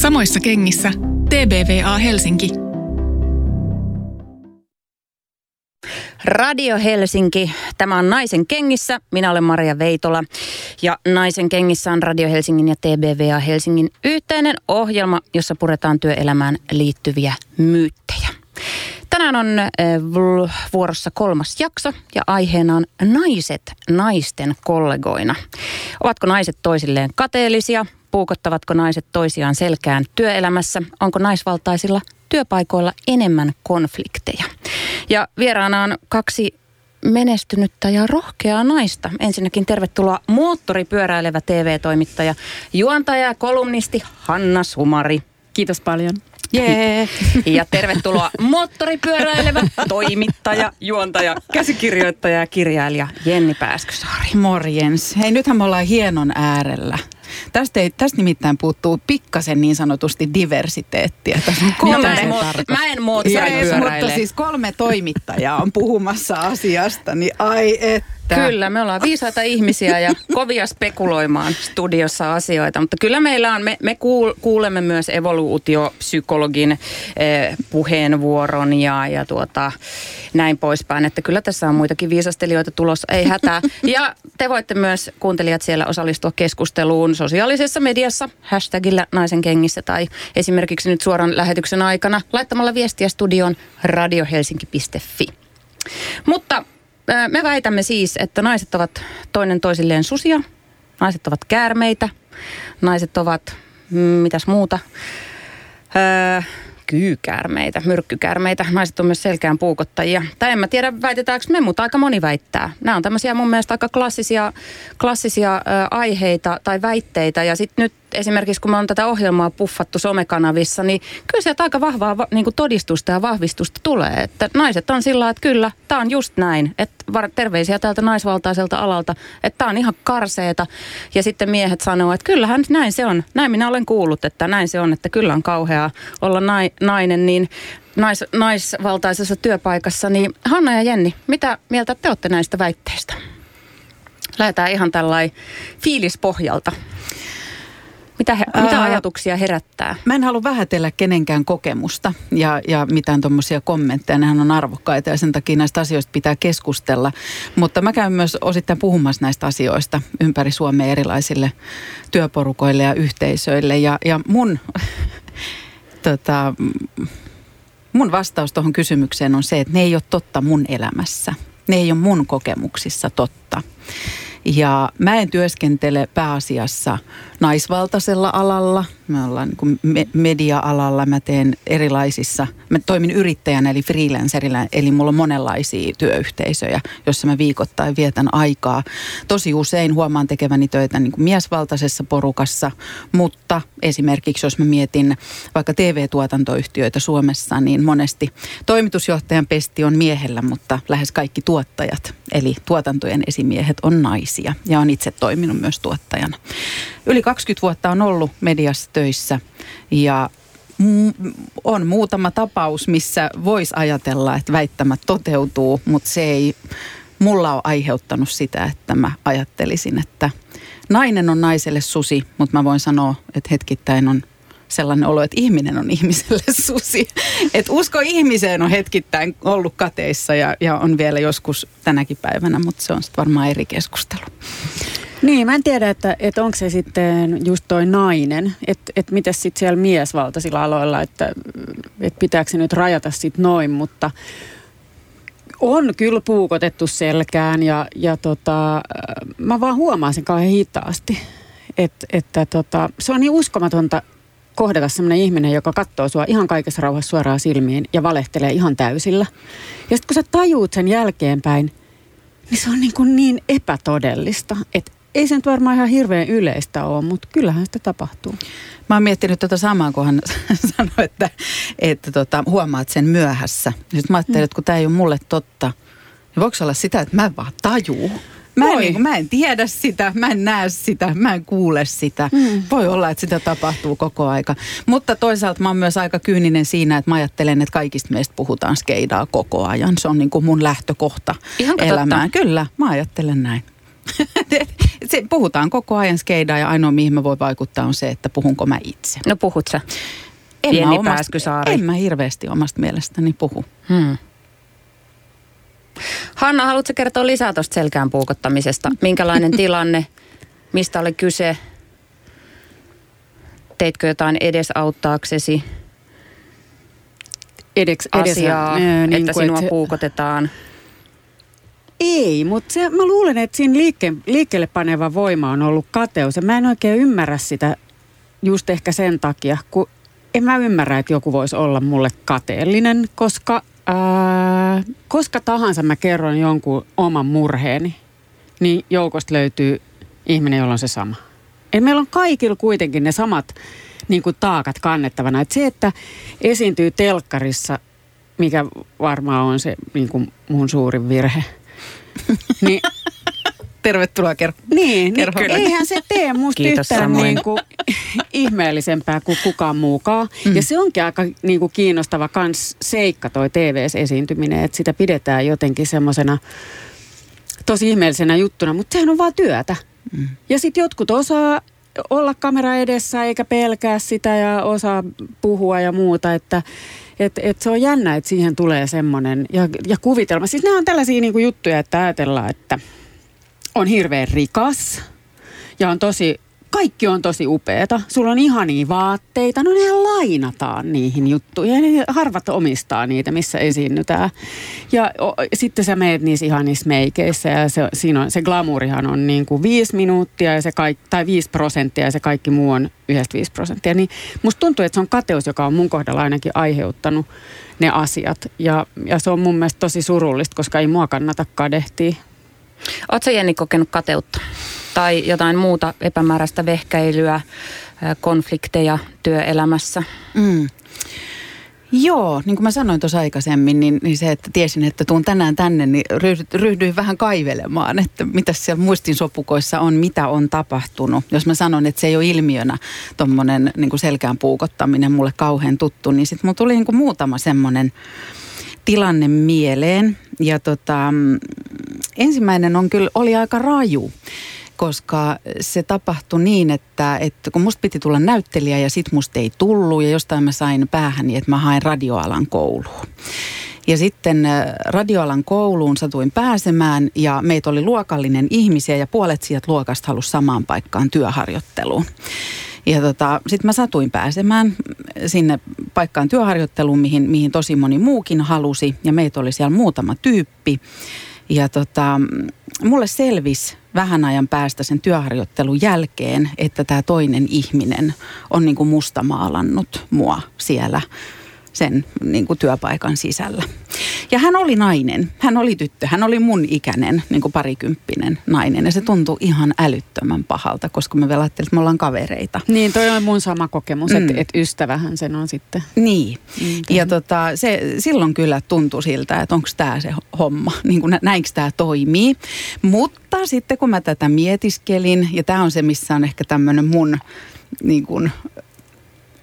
Samoissa kengissä TBVA Helsinki. Radio Helsinki. Tämä on Naisen kengissä. Minä olen Maria Veitola. Ja Naisen kengissä on Radio Helsingin ja TBVA Helsingin yhteinen ohjelma, jossa puretaan työelämään liittyviä myyttejä. Tänään on vuorossa kolmas jakso ja aiheena on naiset naisten kollegoina. Ovatko naiset toisilleen kateellisia? Puukottavatko naiset toisiaan selkään työelämässä? Onko naisvaltaisilla työpaikoilla enemmän konflikteja? Ja vieraana on kaksi menestynyttä ja rohkeaa naista. Ensinnäkin tervetuloa moottoripyöräilevä TV-toimittaja, juontaja ja kolumnisti Hanna Sumari. Kiitos paljon. Jee. Ja tervetuloa moottoripyöräilevä toimittaja, juontaja, käsikirjoittaja ja kirjailija Jenni Pääskysaari. Morjens. Hei, nythän me ollaan hienon äärellä. Tästä, ei, tästä nimittäin puuttuu pikkasen niin sanotusti diversiteettiä. Tässä on kolme, mä en, mä en mutta siis kolme toimittajaa on puhumassa asiasta, niin ai että. Kyllä, me ollaan viisaita ihmisiä ja kovia spekuloimaan studiossa asioita, mutta kyllä meillä on, me, me kuulemme myös evoluutiopsykologin eh, puheenvuoron ja, ja tuota, näin poispäin, että kyllä tässä on muitakin viisastelijoita tulossa, ei hätää. Ja te voitte myös kuuntelijat siellä osallistua keskusteluun sosiaalisessa mediassa, hashtagillä naisen kengissä tai esimerkiksi nyt suoran lähetyksen aikana laittamalla viestiä studioon radiohelsinki.fi. Mutta me väitämme siis, että naiset ovat toinen toisilleen susia, naiset ovat käärmeitä, naiset ovat mm, mitäs muuta, öö, kyykäärmeitä, myrkkykäärmeitä. Naiset on myös selkeän puukottajia. Tai en mä tiedä, väitetäänkö me, mutta aika moni väittää. Nämä on tämmöisiä mun mielestä aika klassisia, klassisia ö, aiheita tai väitteitä. Ja sitten nyt esimerkiksi kun me on tätä ohjelmaa puffattu somekanavissa, niin kyllä sieltä aika vahvaa niin kuin todistusta ja vahvistusta tulee. Että naiset on sillä että kyllä, tämä on just näin. Että terveisiä täältä naisvaltaiselta alalta, että tämä on ihan karseeta. Ja sitten miehet sanoo, että kyllähän näin se on. Näin minä olen kuullut, että näin se on, että kyllä on kauheaa olla nainen, niin nais, naisvaltaisessa työpaikassa. Niin Hanna ja Jenni, mitä mieltä te olette näistä väitteistä? Lähdetään ihan tällainen fiilispohjalta. Mitä, he, mitä Ää, ajatuksia herättää? Mä en halua vähätellä kenenkään kokemusta ja, ja mitään tuommoisia kommentteja. Nehän on arvokkaita ja sen takia näistä asioista pitää keskustella. Mutta mä käyn myös osittain puhumassa näistä asioista ympäri Suomea erilaisille työporukoille ja yhteisöille. Ja, ja mun, tota, mun vastaus tuohon kysymykseen on se, että ne ei ole totta mun elämässä. Ne ei ole mun kokemuksissa totta. Ja mä en työskentele pääasiassa naisvaltaisella alalla. Me ollaan niin me- media-alalla. Mä teen erilaisissa, mä toimin yrittäjänä eli freelancerilla, eli mulla on monenlaisia työyhteisöjä, jossa mä viikoittain vietän aikaa. Tosi usein huomaan tekeväni töitä niin kuin miesvaltaisessa porukassa, mutta esimerkiksi jos mä mietin vaikka TV-tuotantoyhtiöitä Suomessa, niin monesti toimitusjohtajan pesti on miehellä, mutta lähes kaikki tuottajat, eli tuotantojen esimiehet on naisia ja on itse toiminut myös tuottajana. Yli 20 vuotta on ollut mediassa töissä ja on muutama tapaus, missä voisi ajatella, että väittämät toteutuu, mutta se ei mulla ole aiheuttanut sitä, että mä ajattelisin, että nainen on naiselle susi, mutta mä voin sanoa, että hetkittäin on sellainen olo, että ihminen on ihmiselle susi. Että usko ihmiseen on hetkittäin ollut kateissa ja, ja on vielä joskus tänäkin päivänä, mutta se on sitten varmaan eri keskustelu. Niin, mä en tiedä, että, että onko se sitten just toi nainen, että, että miten sitten siellä miesvaltaisilla aloilla, että, että pitääkö se nyt rajata sitten noin, mutta on kyllä puukotettu selkään ja, ja tota, mä vaan huomaan sen kauhean hitaasti, että, että tota, se on niin uskomatonta kohdata sellainen ihminen, joka katsoo sua ihan kaikessa rauhassa suoraan silmiin ja valehtelee ihan täysillä. Ja sitten kun sä tajuut sen jälkeenpäin, niin se on niin, kuin niin epätodellista, että ei se nyt varmaan ihan hirveän yleistä ole, mutta kyllähän sitä tapahtuu. Mä oon miettinyt tätä tota samaa, kun hän sanoi, että, että tota, huomaat sen myöhässä. Sitten mä ajattelin, mm. että kun tämä ei ole mulle totta, niin voiko olla sitä, että mä en vaan tajuu? Mä en, niin kuin, mä en tiedä sitä, mä en näe sitä, mä en kuule sitä. Mm. Voi olla, että sitä tapahtuu koko aika. Mutta toisaalta mä oon myös aika kyyninen siinä, että mä ajattelen, että kaikista meistä puhutaan skeidaa koko ajan. Se on niin kuin mun lähtökohta Ihanko elämään. Totta? Kyllä, mä ajattelen näin. se, puhutaan koko ajan skeidaa ja ainoa mihin mä voi vaikuttaa on se, että puhunko mä itse. No puhut sä? En Pieni mä, omasta, en mä hirveästi omasta mielestäni puhu. Hmm. Hanna, haluatko kertoa lisää tuosta selkään puukottamisesta? Minkälainen tilanne? Mistä oli kyse? Teitkö jotain edesauttaaksesi Edeks, asiaa, ää, niin että kuin, sinua se- puukotetaan? Ei, mutta se, mä luulen, että siinä liikke, liikkeelle paneva voima on ollut kateus. Ja mä en oikein ymmärrä sitä just ehkä sen takia, kun en mä ymmärrä, että joku voisi olla mulle kateellinen, koska ää, koska tahansa mä kerron jonkun oman murheeni, niin joukosta löytyy ihminen, jolla on se sama. Eli meillä on kaikilla kuitenkin ne samat niin kuin taakat kannettavana. Et se, että esiintyy telkkarissa, mikä varmaan on se niin kuin mun suurin virhe, niin Tervetuloa kerro. niin, niin Kerho. eihän se tee musta Kiitos yhtään samoin. niin kuin ihmeellisempää kuin kukaan muukaan. Mm. Ja se onkin aika niin kuin kiinnostava kans seikka toi TV-esiintyminen, että sitä pidetään jotenkin semmoisena tosi ihmeellisenä juttuna, mutta sehän on vaan työtä. Mm. Ja sitten jotkut osaa olla kamera edessä eikä pelkää sitä ja osaa puhua ja muuta, että et, et se on jännä, että siihen tulee semmoinen ja, ja kuvitelma. Siis nämä on tällaisia niinku juttuja, että ajatellaan, että on hirveän rikas ja on tosi, kaikki on tosi upeeta. Sulla on ihania vaatteita, no nehän lainataan niihin juttuihin. Ja harvat omistaa niitä, missä esiinnytään. Ja o, sitten sä meet niissä ihanissa meikeissä ja se, siinä on, se glamourihan on niin kuin viisi minuuttia ja se kaik, tai viisi prosenttia ja se kaikki muu on yhdestä viisi prosenttia. Niin musta tuntuu, että se on kateus, joka on mun kohdalla ainakin aiheuttanut ne asiat. Ja, ja se on mun mielestä tosi surullista, koska ei mua kannata kadehtia. Oletko Jenni kokenut kateutta? Tai jotain muuta epämääräistä vehkäilyä, konflikteja työelämässä? Mm. Joo, niin kuin mä sanoin tuossa aikaisemmin, niin, niin se, että tiesin, että tuun tänään tänne, niin ryhdy- ryhdyin vähän kaivelemaan, että mitä siellä muistinsopukoissa on, mitä on tapahtunut. Jos mä sanon, että se ei ole ilmiönä tuommoinen niin selkään puukottaminen mulle kauhean tuttu, niin sitten mulla tuli niin kuin muutama semmoinen tilanne mieleen. Ja tota, mm, ensimmäinen on kyllä, oli aika raju koska se tapahtui niin, että, että kun musta piti tulla näyttelijä ja sit musta ei tullut ja jostain mä sain päähäni, että mä hain radioalan kouluun. Ja sitten äh, radioalan kouluun satuin pääsemään ja meitä oli luokallinen ihmisiä ja puolet sieltä luokasta halusi samaan paikkaan työharjoitteluun. Ja tota, sitten mä satuin pääsemään sinne paikkaan työharjoitteluun, mihin, mihin tosi moni muukin halusi. Ja meitä oli siellä muutama tyyppi. Ja tota, mulle selvisi vähän ajan päästä sen työharjoittelun jälkeen, että tämä toinen ihminen on niin kuin mustamaalannut mua siellä sen niin kuin työpaikan sisällä. Ja hän oli nainen, hän oli tyttö, hän oli mun ikäinen, niin kuin parikymppinen nainen. Ja se tuntui ihan älyttömän pahalta, koska me vielä ajattelin, että me ollaan kavereita. Niin, toi on mun sama kokemus, Mm. mm. että et ystävähän sen on sitten. Niin. Niin, ja tota, se, silloin kyllä tuntui siltä, että onko tämä se homma, niin kuin näinkö tämä toimii. Mutta sitten kun mä tätä mietiskelin, ja tämä on se, missä on ehkä tämmöinen mun niin kuin,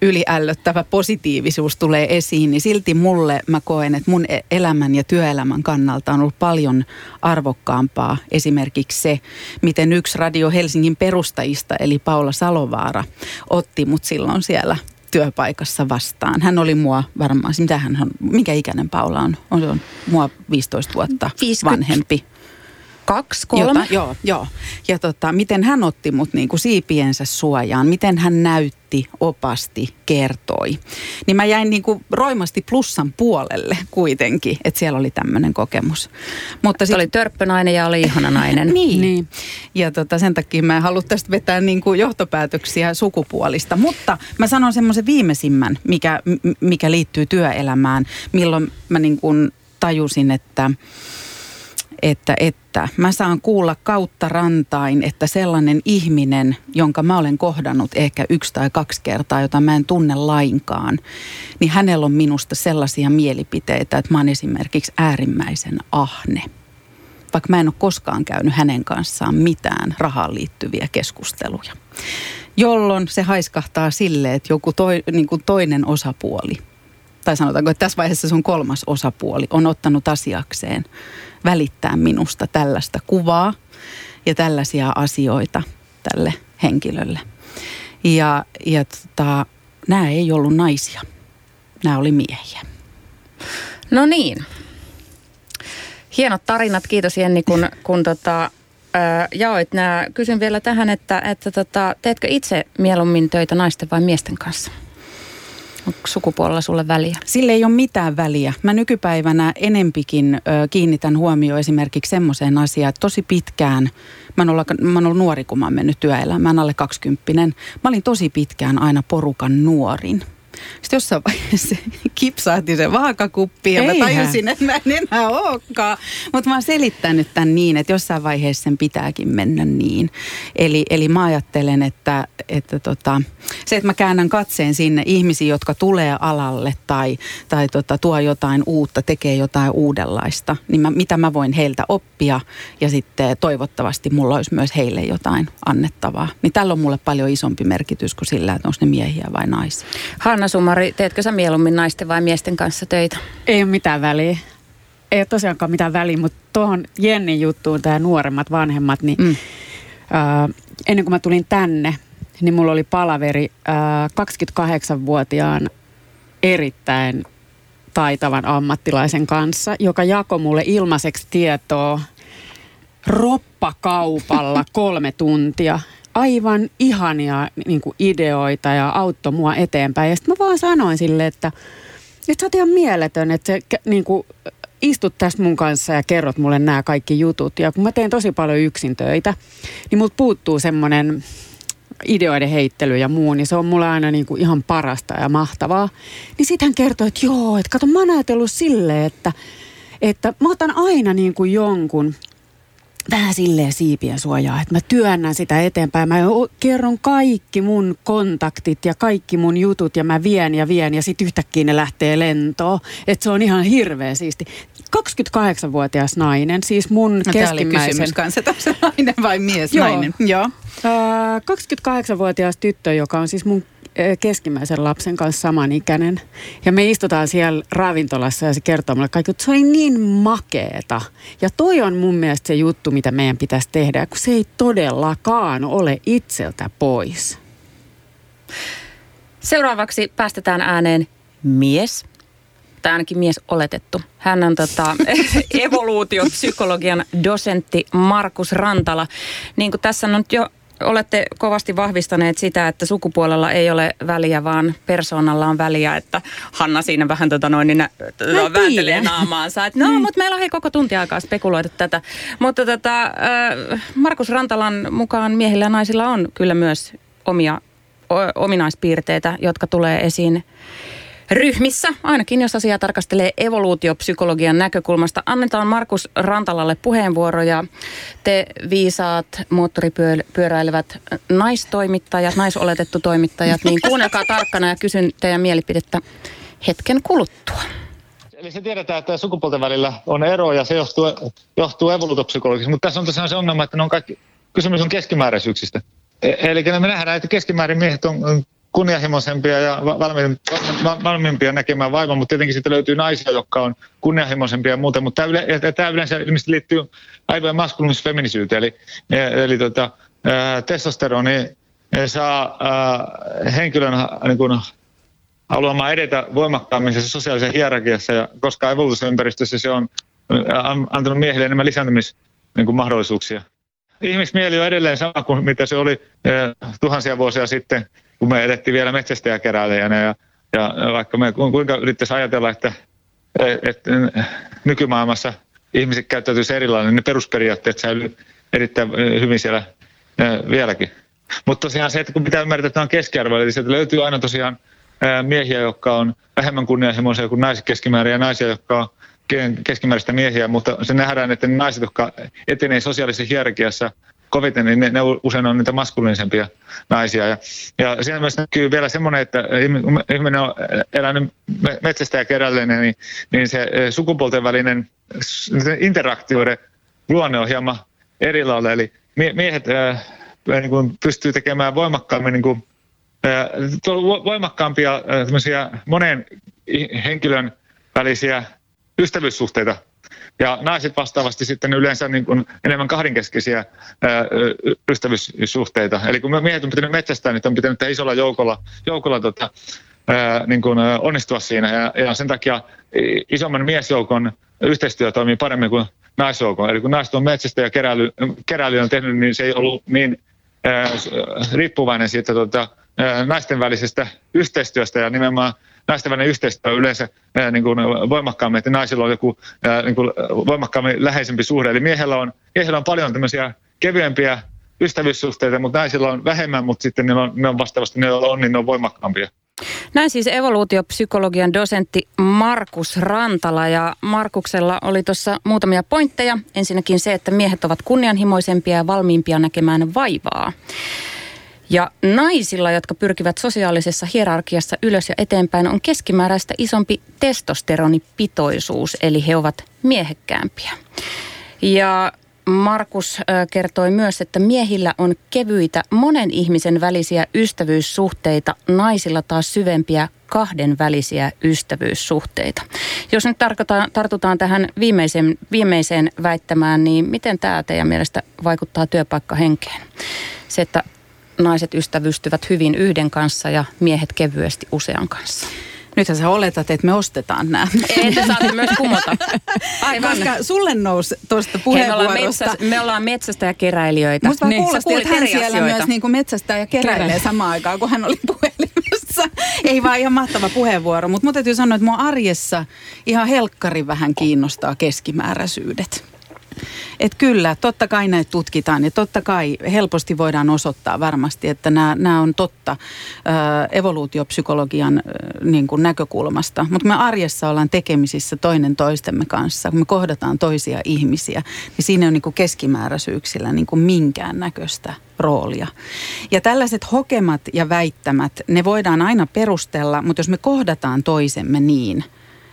yliällöttävä positiivisuus tulee esiin, niin silti mulle mä koen, että mun e- elämän ja työelämän kannalta on ollut paljon arvokkaampaa esimerkiksi se, miten yksi Radio Helsingin perustajista, eli Paula Salovaara, otti mut silloin siellä työpaikassa vastaan. Hän oli mua varmaan, mitä hän on, mikä ikäinen Paula on? On, se on mua 15 vuotta 50. vanhempi. Kaksi, kolme? Jota, joo, joo. Ja tota, miten hän otti mut niinku siipiensä suojaan, miten hän näytti, opasti, kertoi. Niin mä jäin niinku roimasti plussan puolelle kuitenkin, että siellä oli tämmöinen kokemus. Mutta Se oli törppönainen ja oli ihana nainen. niin. Niin. Ja tota, sen takia mä en halua tästä vetää niin kuin johtopäätöksiä sukupuolista. Mutta mä sanon semmoisen viimeisimmän, mikä, mikä liittyy työelämään, milloin mä niin kuin tajusin, että, että, että mä saan kuulla kautta rantain, että sellainen ihminen, jonka mä olen kohdannut ehkä yksi tai kaksi kertaa, jota mä en tunne lainkaan, niin hänellä on minusta sellaisia mielipiteitä, että mä oon esimerkiksi äärimmäisen ahne vaikka mä en ole koskaan käynyt hänen kanssaan mitään rahaan liittyviä keskusteluja. Jolloin se haiskahtaa sille, että joku toi, niin kuin toinen osapuoli, tai sanotaanko, että tässä vaiheessa se on kolmas osapuoli, on ottanut asiakseen välittää minusta tällaista kuvaa. ja tällaisia asioita tälle henkilölle. Ja, ja tota, nämä ei ollut naisia, nämä oli miehiä. No niin. Hienot tarinat, kiitos Jenni, kun, kun tota, jaoit nämä. Kysyn vielä tähän, että, että tota, teetkö itse mieluummin töitä naisten vai miesten kanssa? Onko sukupuolella sulle väliä? Sille ei ole mitään väliä. Mä nykypäivänä enempikin ö, kiinnitän huomioon esimerkiksi semmoiseen asiaan, että tosi pitkään, mä oon, ollut, mä oon ollut nuori, kun mä oon mennyt työelämään, alle 20 Mä olin tosi pitkään aina porukan nuorin. Sitten jossain vaiheessa kipsahti se vaakakuppi ja Eihän. mä tajusin, että mä en enää olekaan. Mutta mä oon selittänyt tämän niin, että jossain vaiheessa sen pitääkin mennä niin. Eli, eli mä ajattelen, että, että tota, se, että mä käännän katseen sinne ihmisiin, jotka tulee alalle tai, tai tota, tuo jotain uutta, tekee jotain uudenlaista, niin mä, mitä mä voin heiltä oppia ja sitten toivottavasti mulla olisi myös heille jotain annettavaa. Niin tällä on mulle paljon isompi merkitys kuin sillä, että onko ne miehiä vai naisia. Hanna Hanna Sumari, teetkö sä mieluummin naisten vai miesten kanssa töitä? Ei ole mitään väliä. Ei ole tosiaankaan mitään väliä, mutta tuohon Jennin juttuun, tämä nuoremmat, vanhemmat, niin mm. äh, ennen kuin mä tulin tänne, niin mulla oli palaveri äh, 28-vuotiaan erittäin taitavan ammattilaisen kanssa, joka jakoi mulle ilmaiseksi tietoa roppakaupalla kolme tuntia aivan ihania niin kuin ideoita ja auttoi mua eteenpäin. Ja sitten mä vaan sanoin sille, että, että sä oot ihan mieletön, että se, niin kuin, istut tästä mun kanssa ja kerrot mulle nämä kaikki jutut. Ja kun mä teen tosi paljon yksin töitä, niin multa puuttuu semmoinen ideoiden heittely ja muu, niin se on mulle aina niin kuin ihan parasta ja mahtavaa. Niin sitten hän kertoi, että joo, että kato mä oon ajatellut silleen, että, että mä otan aina niin kuin jonkun vähän silleen siipien suojaa, että mä työnnän sitä eteenpäin. Mä kerron kaikki mun kontaktit ja kaikki mun jutut ja mä vien ja vien ja sitten yhtäkkiä ne lähtee lentoon. Että se on ihan hirveä siisti. 28-vuotias nainen, siis mun no, keskimmäisen... kysymys kanssa, että se nainen vai mies? Joo. Nainen. Joo. Uh, 28-vuotias tyttö, joka on siis mun keskimmäisen lapsen kanssa samanikäinen. Ja me istutaan siellä ravintolassa ja se kertoo mulle kaikki, että se oli niin makeeta. Ja toi on mun mielestä se juttu, mitä meidän pitäisi tehdä, kun se ei todellakaan ole itseltä pois. Seuraavaksi päästetään ääneen mies, tai ainakin mies oletettu. Hän on tota, evoluutiopsykologian dosentti Markus Rantala. Niin kuin tässä on nyt jo olette kovasti vahvistaneet sitä, että sukupuolella ei ole väliä, vaan persoonalla on väliä, että Hanna siinä vähän tota noin, niin tota, vääntelee naamaansa. Että no, mm. mutta meillä on hei koko tunti aikaa spekuloida tätä. Mutta tota, äh, Markus Rantalan mukaan miehillä ja naisilla on kyllä myös omia o, ominaispiirteitä, jotka tulee esiin ryhmissä, ainakin jos asiaa tarkastelee evoluutiopsykologian näkökulmasta. Annetaan Markus Rantalalle puheenvuoroja. Te viisaat moottoripyöräilevät naistoimittajat, naisoletettu toimittajat, niin kuunnelkaa tarkkana ja kysyn teidän mielipidettä hetken kuluttua. Eli se tiedetään, että sukupuolten välillä on ero ja se johtuu, johtuu evoluutiopsykologisesta, mutta tässä on tosiaan se ongelma, että ne on kaikki, kysymys on keskimääräisyyksistä. E- eli me nähdään, että keskimäärin miehet on kunnianhimoisempia ja valmiimpia näkemään vaivan, mutta tietenkin sitten löytyy naisia, jotka on kunnianhimoisempia ja muuta, mutta tämä, tämä yleensä ilmeisesti liittyy aivojen maskuliinisfeminisyyteen, eli, eli tota, testosteroni saa ää, henkilön niin kuin, haluamaan edetä voimakkaammin sosiaalisessa hierarkiassa, ja koska evoluutioympäristössä se on antanut miehille enemmän lisääntymismahdollisuuksia. Niin Ihmismieli on edelleen sama kuin mitä se oli tuhansia vuosia sitten kun me edettiin vielä metsästäjäkeräilijänä ja, ja vaikka me kuinka yrittäisi ajatella, että, että nykymaailmassa ihmiset käyttäytyisi erilainen, niin ne perusperiaatteet säilyy erittäin hyvin siellä vieläkin. Mutta tosiaan se, että kun pitää ymmärtää, että on keskiarvo, eli sieltä löytyy aina tosiaan miehiä, jotka on vähemmän kunnianhimoisia kuin naiset keskimäärin ja naisia, jotka on keskimääräistä miehiä, mutta se nähdään, että ne naiset, jotka etenee sosiaalisessa hierarkiassa koviten, niin ne, ne usein on niitä maskuliinisempia naisia. Ja, ja siinä myös näkyy vielä semmoinen, että ihminen on elänyt metsästä ja kerälleen, niin, niin se e, sukupuolten välinen interaktioiden luonne on hieman erilainen. Eli miehet ää, niin kuin pystyy tekemään voimakkaammin niin kuin, ää, voimakkaampia ää, monen henkilön välisiä ystävyyssuhteita Ja naiset vastaavasti sitten yleensä niin kuin enemmän kahdenkeskeisiä ää, ystävyyssuhteita. Eli kun miehet on pitänyt metsästää, niin on pitänyt isolla joukolla, joukolla tota, niin kuin onnistua siinä. Ja, ja sen takia isomman miesjoukon yhteistyö toimii paremmin kuin naisjoukon. Eli kun naiset on metsästä ja keräily, keräily on tehnyt, niin se ei ollut niin ää, riippuvainen siitä tota, ää, naisten välisestä yhteistyöstä ja nimenomaan naisten välinen yhteistyö on yleensä ää, niin kuin voimakkaammin, että naisilla on joku ää, niin kuin voimakkaammin läheisempi suhde. Eli miehellä on, miehellä on paljon tämmöisiä kevyempiä ystävyyssuhteita, mutta naisilla on vähemmän, mutta sitten ne on, ne on vastaavasti, ne on, niin ne on voimakkaampia. Näin siis evoluutiopsykologian dosentti Markus Rantala ja Markuksella oli tuossa muutamia pointteja. Ensinnäkin se, että miehet ovat kunnianhimoisempia ja valmiimpia näkemään vaivaa. Ja naisilla, jotka pyrkivät sosiaalisessa hierarkiassa ylös ja eteenpäin, on keskimääräistä isompi testosteronipitoisuus, eli he ovat miehekkäämpiä. Ja Markus kertoi myös, että miehillä on kevyitä monen ihmisen välisiä ystävyyssuhteita, naisilla taas syvempiä kahden välisiä ystävyyssuhteita. Jos nyt tartutaan tähän viimeiseen, viimeiseen väittämään, niin miten tämä teidän mielestä vaikuttaa työpaikkahenkeen? Se, että naiset ystävystyvät hyvin yhden kanssa ja miehet kevyesti usean kanssa. Nythän sä oletat, että me ostetaan nämä. Ei, te saatte myös kumota. Aivan. Koska sulle nousi tuosta puheenvuorosta. Hei, me, ollaan metsästä, me ollaan metsästä ja keräilijöitä. Musta niin. että hän siellä asioita. myös niin kuin metsästä ja keräilee samaan aikaan, kun hän oli puhelimessa. Ei vaan ihan mahtava puheenvuoro, mutta mun täytyy sanoa, että mua arjessa ihan helkkari vähän kiinnostaa keskimääräisyydet. Et kyllä, totta kai näitä tutkitaan ja totta kai helposti voidaan osoittaa varmasti, että nämä, nämä on totta evoluutiopsykologian niin kuin näkökulmasta. Mutta me arjessa ollaan tekemisissä toinen toistemme kanssa. Kun me kohdataan toisia ihmisiä, niin siinä on niin kuin keskimääräisyyksillä niin kuin minkään näköistä roolia. Ja tällaiset hokemat ja väittämät, ne voidaan aina perustella, mutta jos me kohdataan toisemme niin,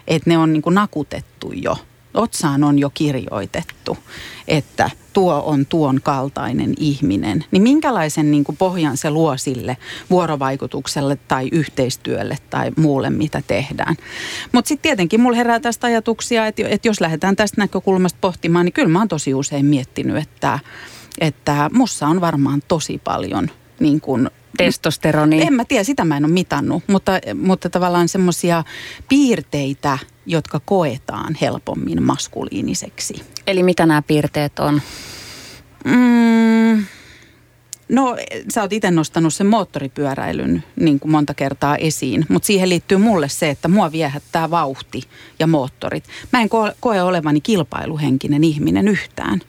että ne on niin kuin nakutettu jo – otsaan on jo kirjoitettu, että tuo on tuon kaltainen ihminen, niin minkälaisen niin kuin pohjan se luo sille vuorovaikutukselle tai yhteistyölle tai muulle, mitä tehdään. Mutta sitten tietenkin mulla herää tästä ajatuksia, että, että jos lähdetään tästä näkökulmasta pohtimaan, niin kyllä mä oon tosi usein miettinyt, että, että mussa on varmaan tosi paljon niin kuin testosteroni. En mä tiedä, sitä mä en ole mitannut, mutta, mutta tavallaan semmoisia piirteitä, jotka koetaan helpommin maskuliiniseksi. Eli mitä nämä piirteet on? Mm, no, sä oot itse nostanut sen moottoripyöräilyn niin kuin monta kertaa esiin, mutta siihen liittyy mulle se, että mua viehättää vauhti ja moottorit. Mä en koe, olevani kilpailuhenkinen ihminen yhtään.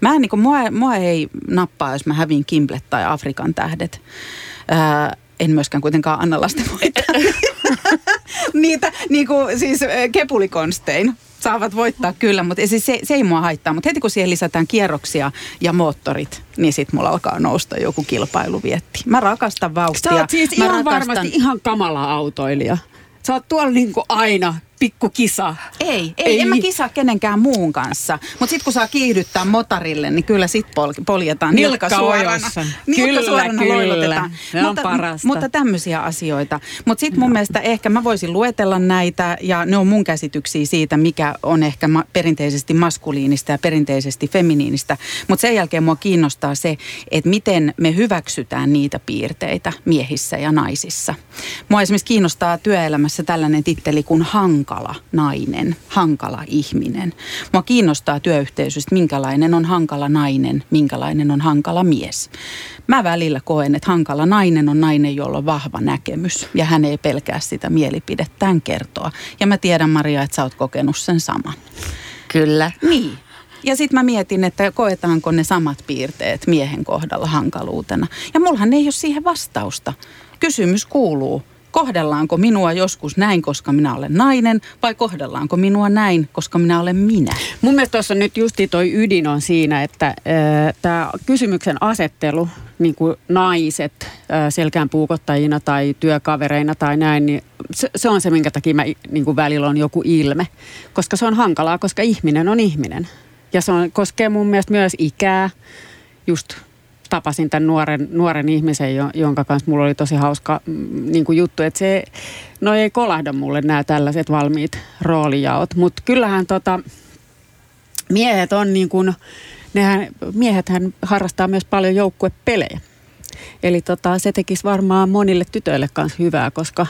Mä en, niin kuin, mua, mua ei nappaa, jos mä hävin Kimblet tai Afrikan tähdet. Ää, en myöskään kuitenkaan anna lasten Niitä niin kuin, siis kepulikonstein saavat voittaa kyllä, mutta se, se, se ei mua haittaa. Mutta heti kun siihen lisätään kierroksia ja moottorit, niin sit mulla alkaa nousta joku kilpailuvietti. Mä rakastan vauhtia. Sä oot siis Mä ihan rakastan... varmasti ihan kamala autoilija. Sä oot tuolla niinku aina pikku kisa. Ei, ei, ei, en mä kisaa kenenkään muun kanssa. Mutta sitten kun saa kiihdyttää motarille, niin kyllä sit pol- poljetaan nilkka, nilkka suorana. Nilkka kyllä, suorana kyllä. Se mutta, on parasta. Mutta tämmöisiä asioita. Mutta sitten mun no. mielestä ehkä mä voisin luetella näitä ja ne on mun käsityksiä siitä, mikä on ehkä ma- perinteisesti maskuliinista ja perinteisesti feminiinistä. Mutta sen jälkeen mua kiinnostaa se, että miten me hyväksytään niitä piirteitä miehissä ja naisissa. Mua esimerkiksi kiinnostaa työelämässä tällainen titteli kuin hankala hankala nainen, hankala ihminen. Mua kiinnostaa työyhteisöstä, minkälainen on hankala nainen, minkälainen on hankala mies. Mä välillä koen, että hankala nainen on nainen, jolla on vahva näkemys ja hän ei pelkää sitä mielipidettään kertoa. Ja mä tiedän Maria, että sä oot kokenut sen saman. Kyllä. Niin. Ja sitten mä mietin, että koetaanko ne samat piirteet miehen kohdalla hankaluutena. Ja mullahan ei ole siihen vastausta. Kysymys kuuluu, kohdellaanko minua joskus näin, koska minä olen nainen, vai kohdellaanko minua näin, koska minä olen minä? Mun mielestä tuossa nyt justi toi ydin on siinä, että tämä kysymyksen asettelu, niin kuin naiset äh, selkään puukottajina tai työkavereina tai näin, niin se, se on se, minkä takia mä niin kuin välillä on joku ilme. Koska se on hankalaa, koska ihminen on ihminen. Ja se on, koskee mun mielestä myös ikää, just tapasin tämän nuoren, nuoren ihmisen, jonka kanssa mulla oli tosi hauska mm, niin kuin juttu, että se, no ei kolahda mulle nämä tällaiset valmiit roolijaot, mutta kyllähän tota, miehet on niin kuin, nehän, miehethän harrastaa myös paljon joukkuepelejä. Eli tota, se tekisi varmaan monille tytöille kanssa hyvää, koska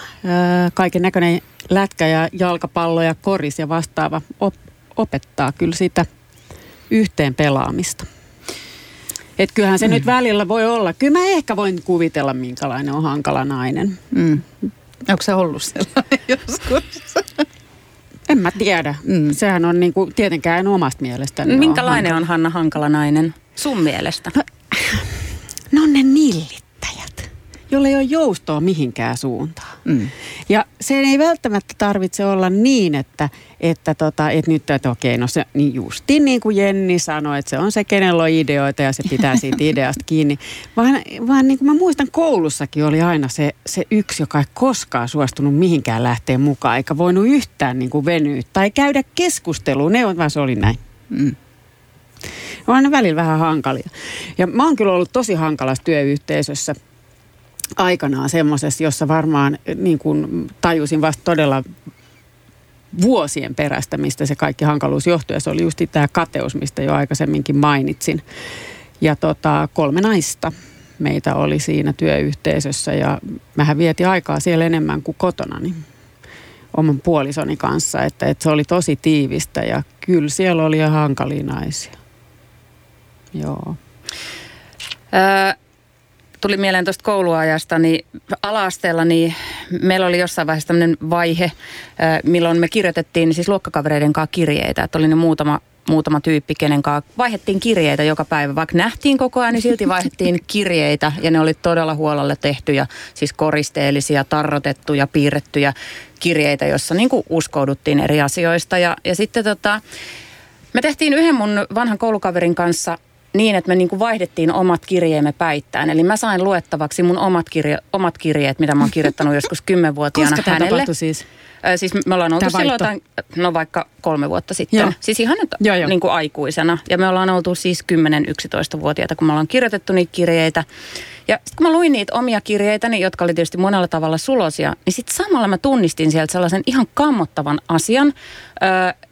kaiken näköinen lätkä ja jalkapallo ja koris ja vastaava op, opettaa kyllä sitä yhteen pelaamista. Et kyllähän se mm. nyt välillä voi olla. Kyllä mä ehkä voin kuvitella, minkälainen on hankala nainen. Mm. Onko se ollut sellainen joskus? En mä tiedä. Mm. Sehän on niinku, tietenkään en omasta mielestäni. Minkälainen on, on Hanna hankala nainen sun mielestä? No, no ne nillittäjät, jolle ei ole joustoa mihinkään suuntaan. Mm. Ja se ei välttämättä tarvitse olla niin, että, että, tota, että nyt, että okei, no se niin justiin niin kuin Jenni sanoi, että se on se, kenellä on ideoita ja se pitää siitä ideasta kiinni. Vaan, vaan niin kuin mä muistan, koulussakin oli aina se, se yksi, joka ei koskaan suostunut mihinkään lähteä mukaan, eikä voinut yhtään niin kuin venyä tai käydä keskustelua. Ne on vaan se oli näin. Mm. On aina välillä vähän hankalia. Ja mä oon kyllä ollut tosi hankalassa työyhteisössä – aikanaan semmoisessa, jossa varmaan niin kuin tajusin vasta todella vuosien perästä, mistä se kaikki hankaluus johtui. Ja se oli just tämä kateus, mistä jo aikaisemminkin mainitsin. Ja tota, kolme naista meitä oli siinä työyhteisössä ja mähän vietin aikaa siellä enemmän kuin kotona niin oman puolisoni kanssa, että, että se oli tosi tiivistä ja kyllä siellä oli jo hankalia naisia. Joo. Öö, tuli mieleen tuosta kouluajasta, niin ala-asteella niin meillä oli jossain vaiheessa tämmöinen vaihe, milloin me kirjoitettiin siis luokkakavereiden kanssa kirjeitä. Että oli ne muutama, muutama tyyppi, kenen kanssa vaihettiin kirjeitä joka päivä. Vaikka nähtiin koko ajan, niin silti vaihettiin kirjeitä ja ne oli todella huolelle tehtyjä, siis koristeellisia, tarrotettuja, piirrettyjä kirjeitä, jossa niin uskouduttiin eri asioista. Ja, ja sitten tota, me tehtiin yhden mun vanhan koulukaverin kanssa niin, että me niin kuin vaihdettiin omat kirjeemme päittäin. Eli mä sain luettavaksi mun omat, kirje, omat kirjeet, mitä mä oon kirjoittanut joskus kymmenvuotiaana Koska hänelle. Koska siis? Siis me ollaan oltu silloin jotain, no vaikka kolme vuotta sitten. Joo. Siis ihan nyt joo, joo. Niin kuin aikuisena. Ja me ollaan oltu siis 10-11-vuotiaita, kun me ollaan kirjoitettu niitä kirjeitä. Ja sitten kun mä luin niitä omia kirjeitäni, jotka oli tietysti monella tavalla sulosia, niin sitten samalla mä tunnistin sieltä sellaisen ihan kammottavan asian, ö,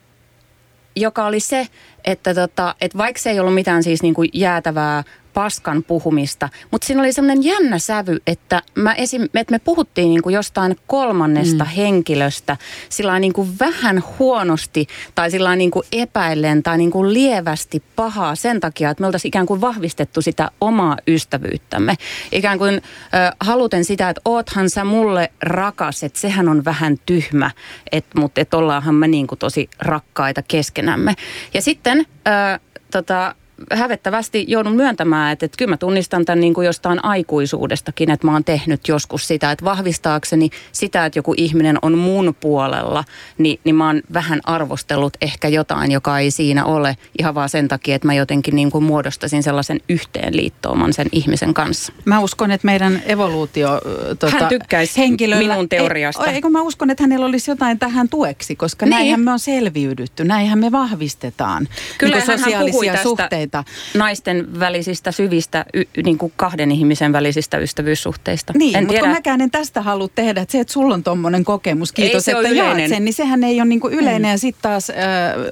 joka oli se, että, tota, että vaikka se ei ollut mitään siis niin kuin jäätävää paskan puhumista, mutta siinä oli semmoinen jännä sävy, että, mä esim, että me puhuttiin niin kuin jostain kolmannesta mm. henkilöstä sillä niin kuin vähän huonosti tai sillä niin kuin epäillen tai niin kuin lievästi pahaa sen takia, että me oltaisiin ikään kuin vahvistettu sitä omaa ystävyyttämme. Ikään kuin äh, haluten sitä, että oothan sä mulle rakas, että sehän on vähän tyhmä, että, mutta että ollaanhan me niin kuin tosi rakkaita keskenämme. Ja sitten äh, tota, hävettävästi joudun myöntämään, että, että kyllä mä tunnistan tämän niin kuin jostain aikuisuudestakin, että mä oon tehnyt joskus sitä, että vahvistaakseni sitä, että joku ihminen on mun puolella, niin, niin mä oon vähän arvostellut ehkä jotain, joka ei siinä ole ihan vaan sen takia, että mä jotenkin niin kuin muodostasin sellaisen yhteenliittooman sen ihmisen kanssa. Mä uskon, että meidän evoluutio tuota, Hän tykkäisi henkilöllä, minun teoriasta. Ei, eikö mä uskon, että hänellä olisi jotain tähän tueksi, koska niin. näinhän me on selviydytty, näinhän me vahvistetaan Kyllä, niin sosiaalisia suhteita suhteita. Naisten välisistä syvistä, y, niin kuin kahden ihmisen välisistä ystävyyssuhteista. Niin, en mutta tiedä. kun mäkään en tästä halua tehdä, että se, että sulla on tuommoinen kokemus, kiitos, ei että yleinen. sen, niin sehän ei ole niin kuin yleinen. Mm. Ja sitten taas... Äh,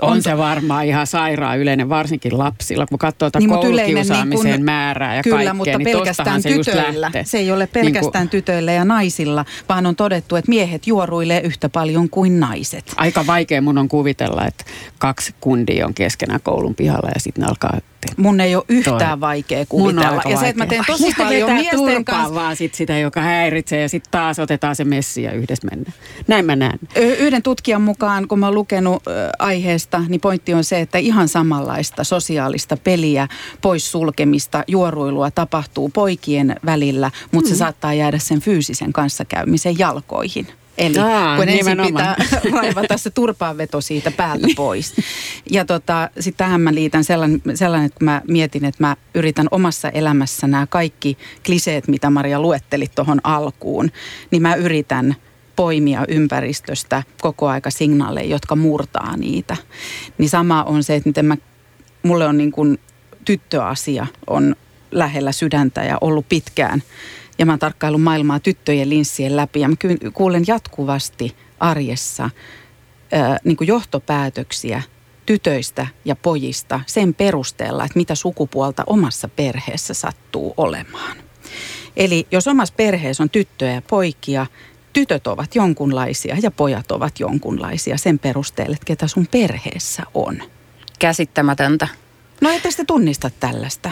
on, on se varmaan ihan sairaan yleinen, varsinkin lapsilla, kun katsoo niin, koulukiusaamisen niin kun, määrää ja Kyllä, kaikkea, mutta niin pelkästään se tytöillä. Se ei ole pelkästään niin kuin, tytöillä ja naisilla, vaan on todettu, että miehet juoruilee yhtä paljon kuin naiset. Aika vaikea mun on kuvitella, että kaksi kundia on keskenään koulun pihalla ja sitten ne alkaa Mun ei ole yhtään toi. vaikea kuvitella. ja se, että mä teen tosi Ai, paljon miesten kanssa. vaan sit sitä, joka häiritsee ja sitten taas otetaan se messi ja yhdessä mennään. Näin mä näen. Yhden tutkijan mukaan, kun mä oon lukenut aiheesta, niin pointti on se, että ihan samanlaista sosiaalista peliä, poissulkemista, juoruilua tapahtuu poikien välillä, mutta mm. se saattaa jäädä sen fyysisen kanssakäymisen jalkoihin. Eli Aa, kun ensin pitää raivata se turpaanveto siitä päältä pois. Ja tota, sitten tähän mä liitän sellainen, sellainen, että mä mietin, että mä yritän omassa elämässä nämä kaikki kliseet, mitä Maria luetteli tuohon alkuun, niin mä yritän poimia ympäristöstä koko aika signaaleja, jotka murtaa niitä. Niin sama on se, että miten mä, mulle on niin kuin tyttöasia on lähellä sydäntä ja ollut pitkään – ja mä oon tarkkaillut maailmaa tyttöjen linssien läpi ja mä kuulen jatkuvasti arjessa ää, niin kuin johtopäätöksiä tytöistä ja pojista sen perusteella, että mitä sukupuolta omassa perheessä sattuu olemaan. Eli jos omassa perheessä on tyttöjä ja poikia, tytöt ovat jonkunlaisia ja pojat ovat jonkunlaisia sen perusteella, että ketä sun perheessä on. Käsittämätöntä. No ette te tunnista tällaista?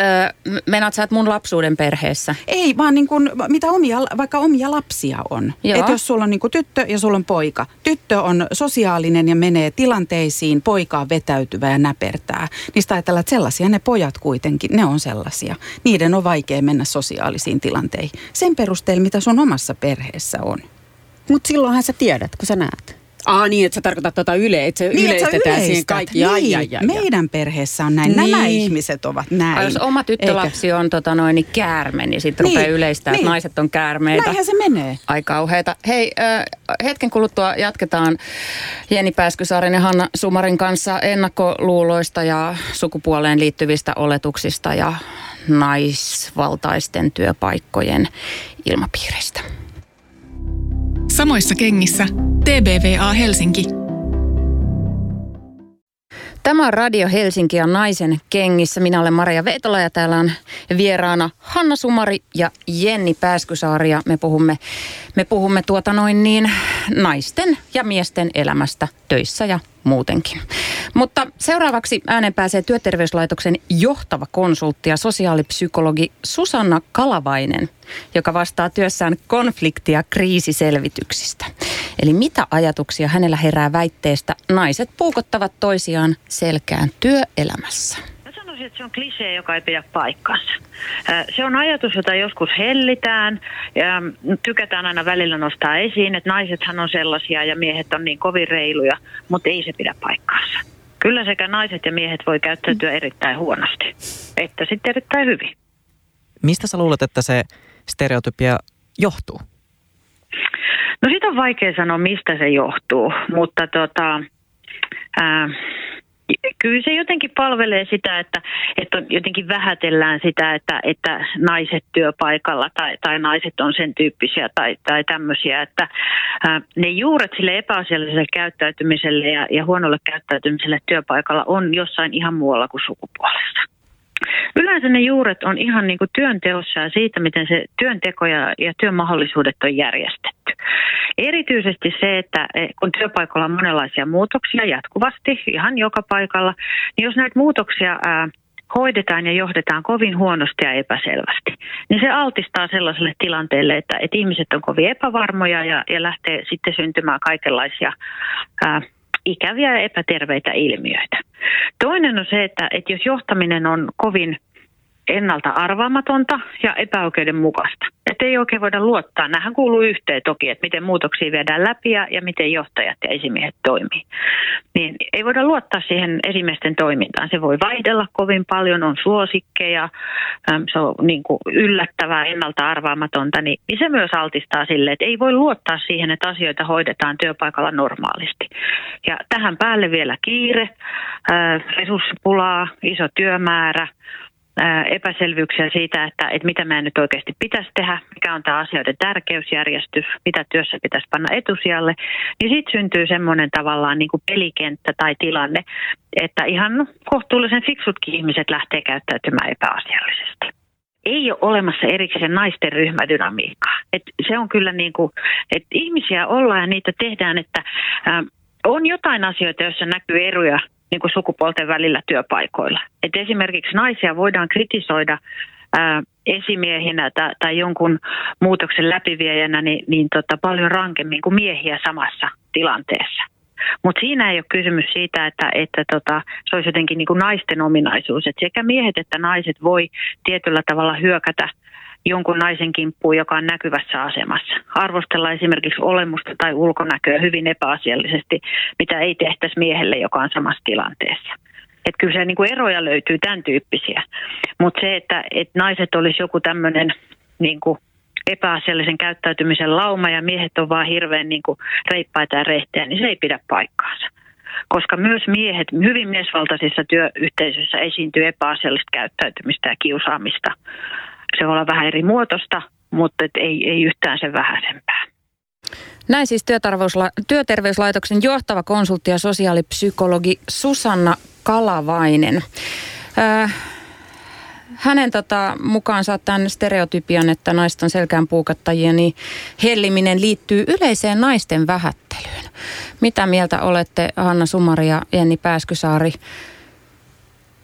Öö, menaat sä, että mun lapsuuden perheessä? Ei, vaan niin kuin, mitä omia, vaikka omia lapsia on. Että jos sulla on niin tyttö ja sulla on poika. Tyttö on sosiaalinen ja menee tilanteisiin, poika on vetäytyvä ja näpertää. Niistä ajatellaan, että sellaisia ne pojat kuitenkin, ne on sellaisia. Niiden on vaikea mennä sosiaalisiin tilanteihin. Sen perusteella, mitä sun omassa perheessä on. Mutta silloinhan sä tiedät, kun sä näet. Ah niin, että sä tarkoitat tuota yle, että se niin, yleistetään siihen kaikki. Niin. Ai, ai, ai, Meidän perheessä on näin. Niin. Nämä ihmiset ovat näin. Ai, jos oma tyttölapsi Eikä. on tota noin, niin käärme, niin sitten niin, rupeaa yleistää, niin. että naiset on käärmeitä. Näinhän se menee. Ai kauheita. Hei, äh, hetken kuluttua jatketaan Jenni Pääskysaaren ja Hanna Sumarin kanssa ennakkoluuloista ja sukupuoleen liittyvistä oletuksista ja naisvaltaisten työpaikkojen ilmapiiristä. Samoissa kengissä TBVA Helsinki. Tämä on Radio Helsinki ja naisen kengissä. Minä olen Maria Veitola ja täällä on vieraana Hanna Sumari ja Jenni Pääskysaari. Ja me puhumme, me puhumme tuota noin niin naisten ja miesten elämästä töissä ja muutenkin. Mutta seuraavaksi äänen pääsee Työterveyslaitoksen johtava konsultti ja sosiaalipsykologi Susanna Kalavainen, joka vastaa työssään konflikti- ja kriisiselvityksistä. Eli mitä ajatuksia hänellä herää väitteestä naiset puukottavat toisiaan selkään työelämässä? sanoisin, että se on klisee, joka ei pidä paikkansa. Se on ajatus, jota joskus hellitään ja tykätään aina välillä nostaa esiin, että naisethan on sellaisia ja miehet on niin kovin reiluja, mutta ei se pidä paikkaansa. Kyllä sekä naiset ja miehet voi käyttäytyä erittäin huonosti, että sitten erittäin hyvin. Mistä sä luulet, että se stereotypia johtuu? No siitä on vaikea sanoa, mistä se johtuu, mutta tota, ää, kyllä se jotenkin palvelee sitä, että, että jotenkin vähätellään sitä, että, että naiset työpaikalla tai, tai naiset on sen tyyppisiä tai, tai tämmöisiä, että ää, ne juuret sille epäasialliselle käyttäytymiselle ja, ja huonolle käyttäytymiselle työpaikalla on jossain ihan muualla kuin sukupuolessa. Yleensä ne juuret on ihan niin kuin työnteossa ja siitä, miten se työnteko ja, ja työmahdollisuudet on järjestetty. Erityisesti se, että eh, kun työpaikalla on monenlaisia muutoksia jatkuvasti, ihan joka paikalla, niin jos näitä muutoksia ää, hoidetaan ja johdetaan kovin huonosti ja epäselvästi, niin se altistaa sellaiselle tilanteelle, että, että ihmiset on kovin epävarmoja ja, ja lähtee sitten syntymään kaikenlaisia ää, ikäviä ja epäterveitä ilmiöitä. Toinen on se, että, että jos johtaminen on kovin ennalta arvaamatonta ja epäoikeudenmukaista. Että ei oikein voida luottaa. Nämähän kuuluu yhteen toki, että miten muutoksia viedään läpi ja, ja miten johtajat ja esimiehet toimii. Niin ei voida luottaa siihen esimiesten toimintaan. Se voi vaihdella kovin paljon, on suosikkeja, se on niin kuin yllättävää, ennalta arvaamatonta, niin, niin se myös altistaa sille, että ei voi luottaa siihen, että asioita hoidetaan työpaikalla normaalisti. Ja tähän päälle vielä kiire, resurssipulaa, iso työmäärä, epäselvyyksiä siitä, että, että mitä meidän nyt oikeasti pitäisi tehdä, mikä on tämä asioiden tärkeysjärjestys, mitä työssä pitäisi panna etusijalle, niin sitten syntyy semmoinen tavallaan niin kuin pelikenttä tai tilanne, että ihan kohtuullisen fiksutkin ihmiset lähtee käyttäytymään epäasiallisesti ei ole olemassa erikseen naisten ryhmädynamiikkaa. Et se on kyllä niin kuin, että ihmisiä ollaan ja niitä tehdään, että on jotain asioita, joissa näkyy eroja niin kuin sukupuolten välillä työpaikoilla. Et esimerkiksi naisia voidaan kritisoida ää, esimiehinä tai, tai jonkun muutoksen läpiviejänä niin, niin tota, paljon rankemmin kuin miehiä samassa tilanteessa. Mutta siinä ei ole kysymys siitä, että, että tota, se olisi jotenkin niin kuin naisten ominaisuus. Et sekä miehet että naiset voi tietyllä tavalla hyökätä jonkun naisen kimppuun, joka on näkyvässä asemassa. Arvostella esimerkiksi olemusta tai ulkonäköä hyvin epäasiallisesti, mitä ei tehtäisi miehelle, joka on samassa tilanteessa. Että kyllä se niin kuin eroja löytyy tämän tyyppisiä. Mutta se, että, että naiset olisi joku tämmöinen niin kuin epäasiallisen käyttäytymisen lauma ja miehet on vaan hirveän niin kuin reippaita ja rehtejä, niin se ei pidä paikkaansa. Koska myös miehet hyvin miesvaltaisissa työyhteisöissä esiintyy epäasiallista käyttäytymistä ja kiusaamista se voi olla vähän eri muotoista, mutta et ei, ei yhtään sen vähäisempää. Näin siis työterveysla- työterveyslaitoksen johtava konsultti ja sosiaalipsykologi Susanna Kalavainen. Äh, hänen tota, mukaansa tämän stereotypian, että naiset on selkään puukattajia, niin helliminen liittyy yleiseen naisten vähättelyyn. Mitä mieltä olette Hanna Sumari ja Jenni Pääskysaari?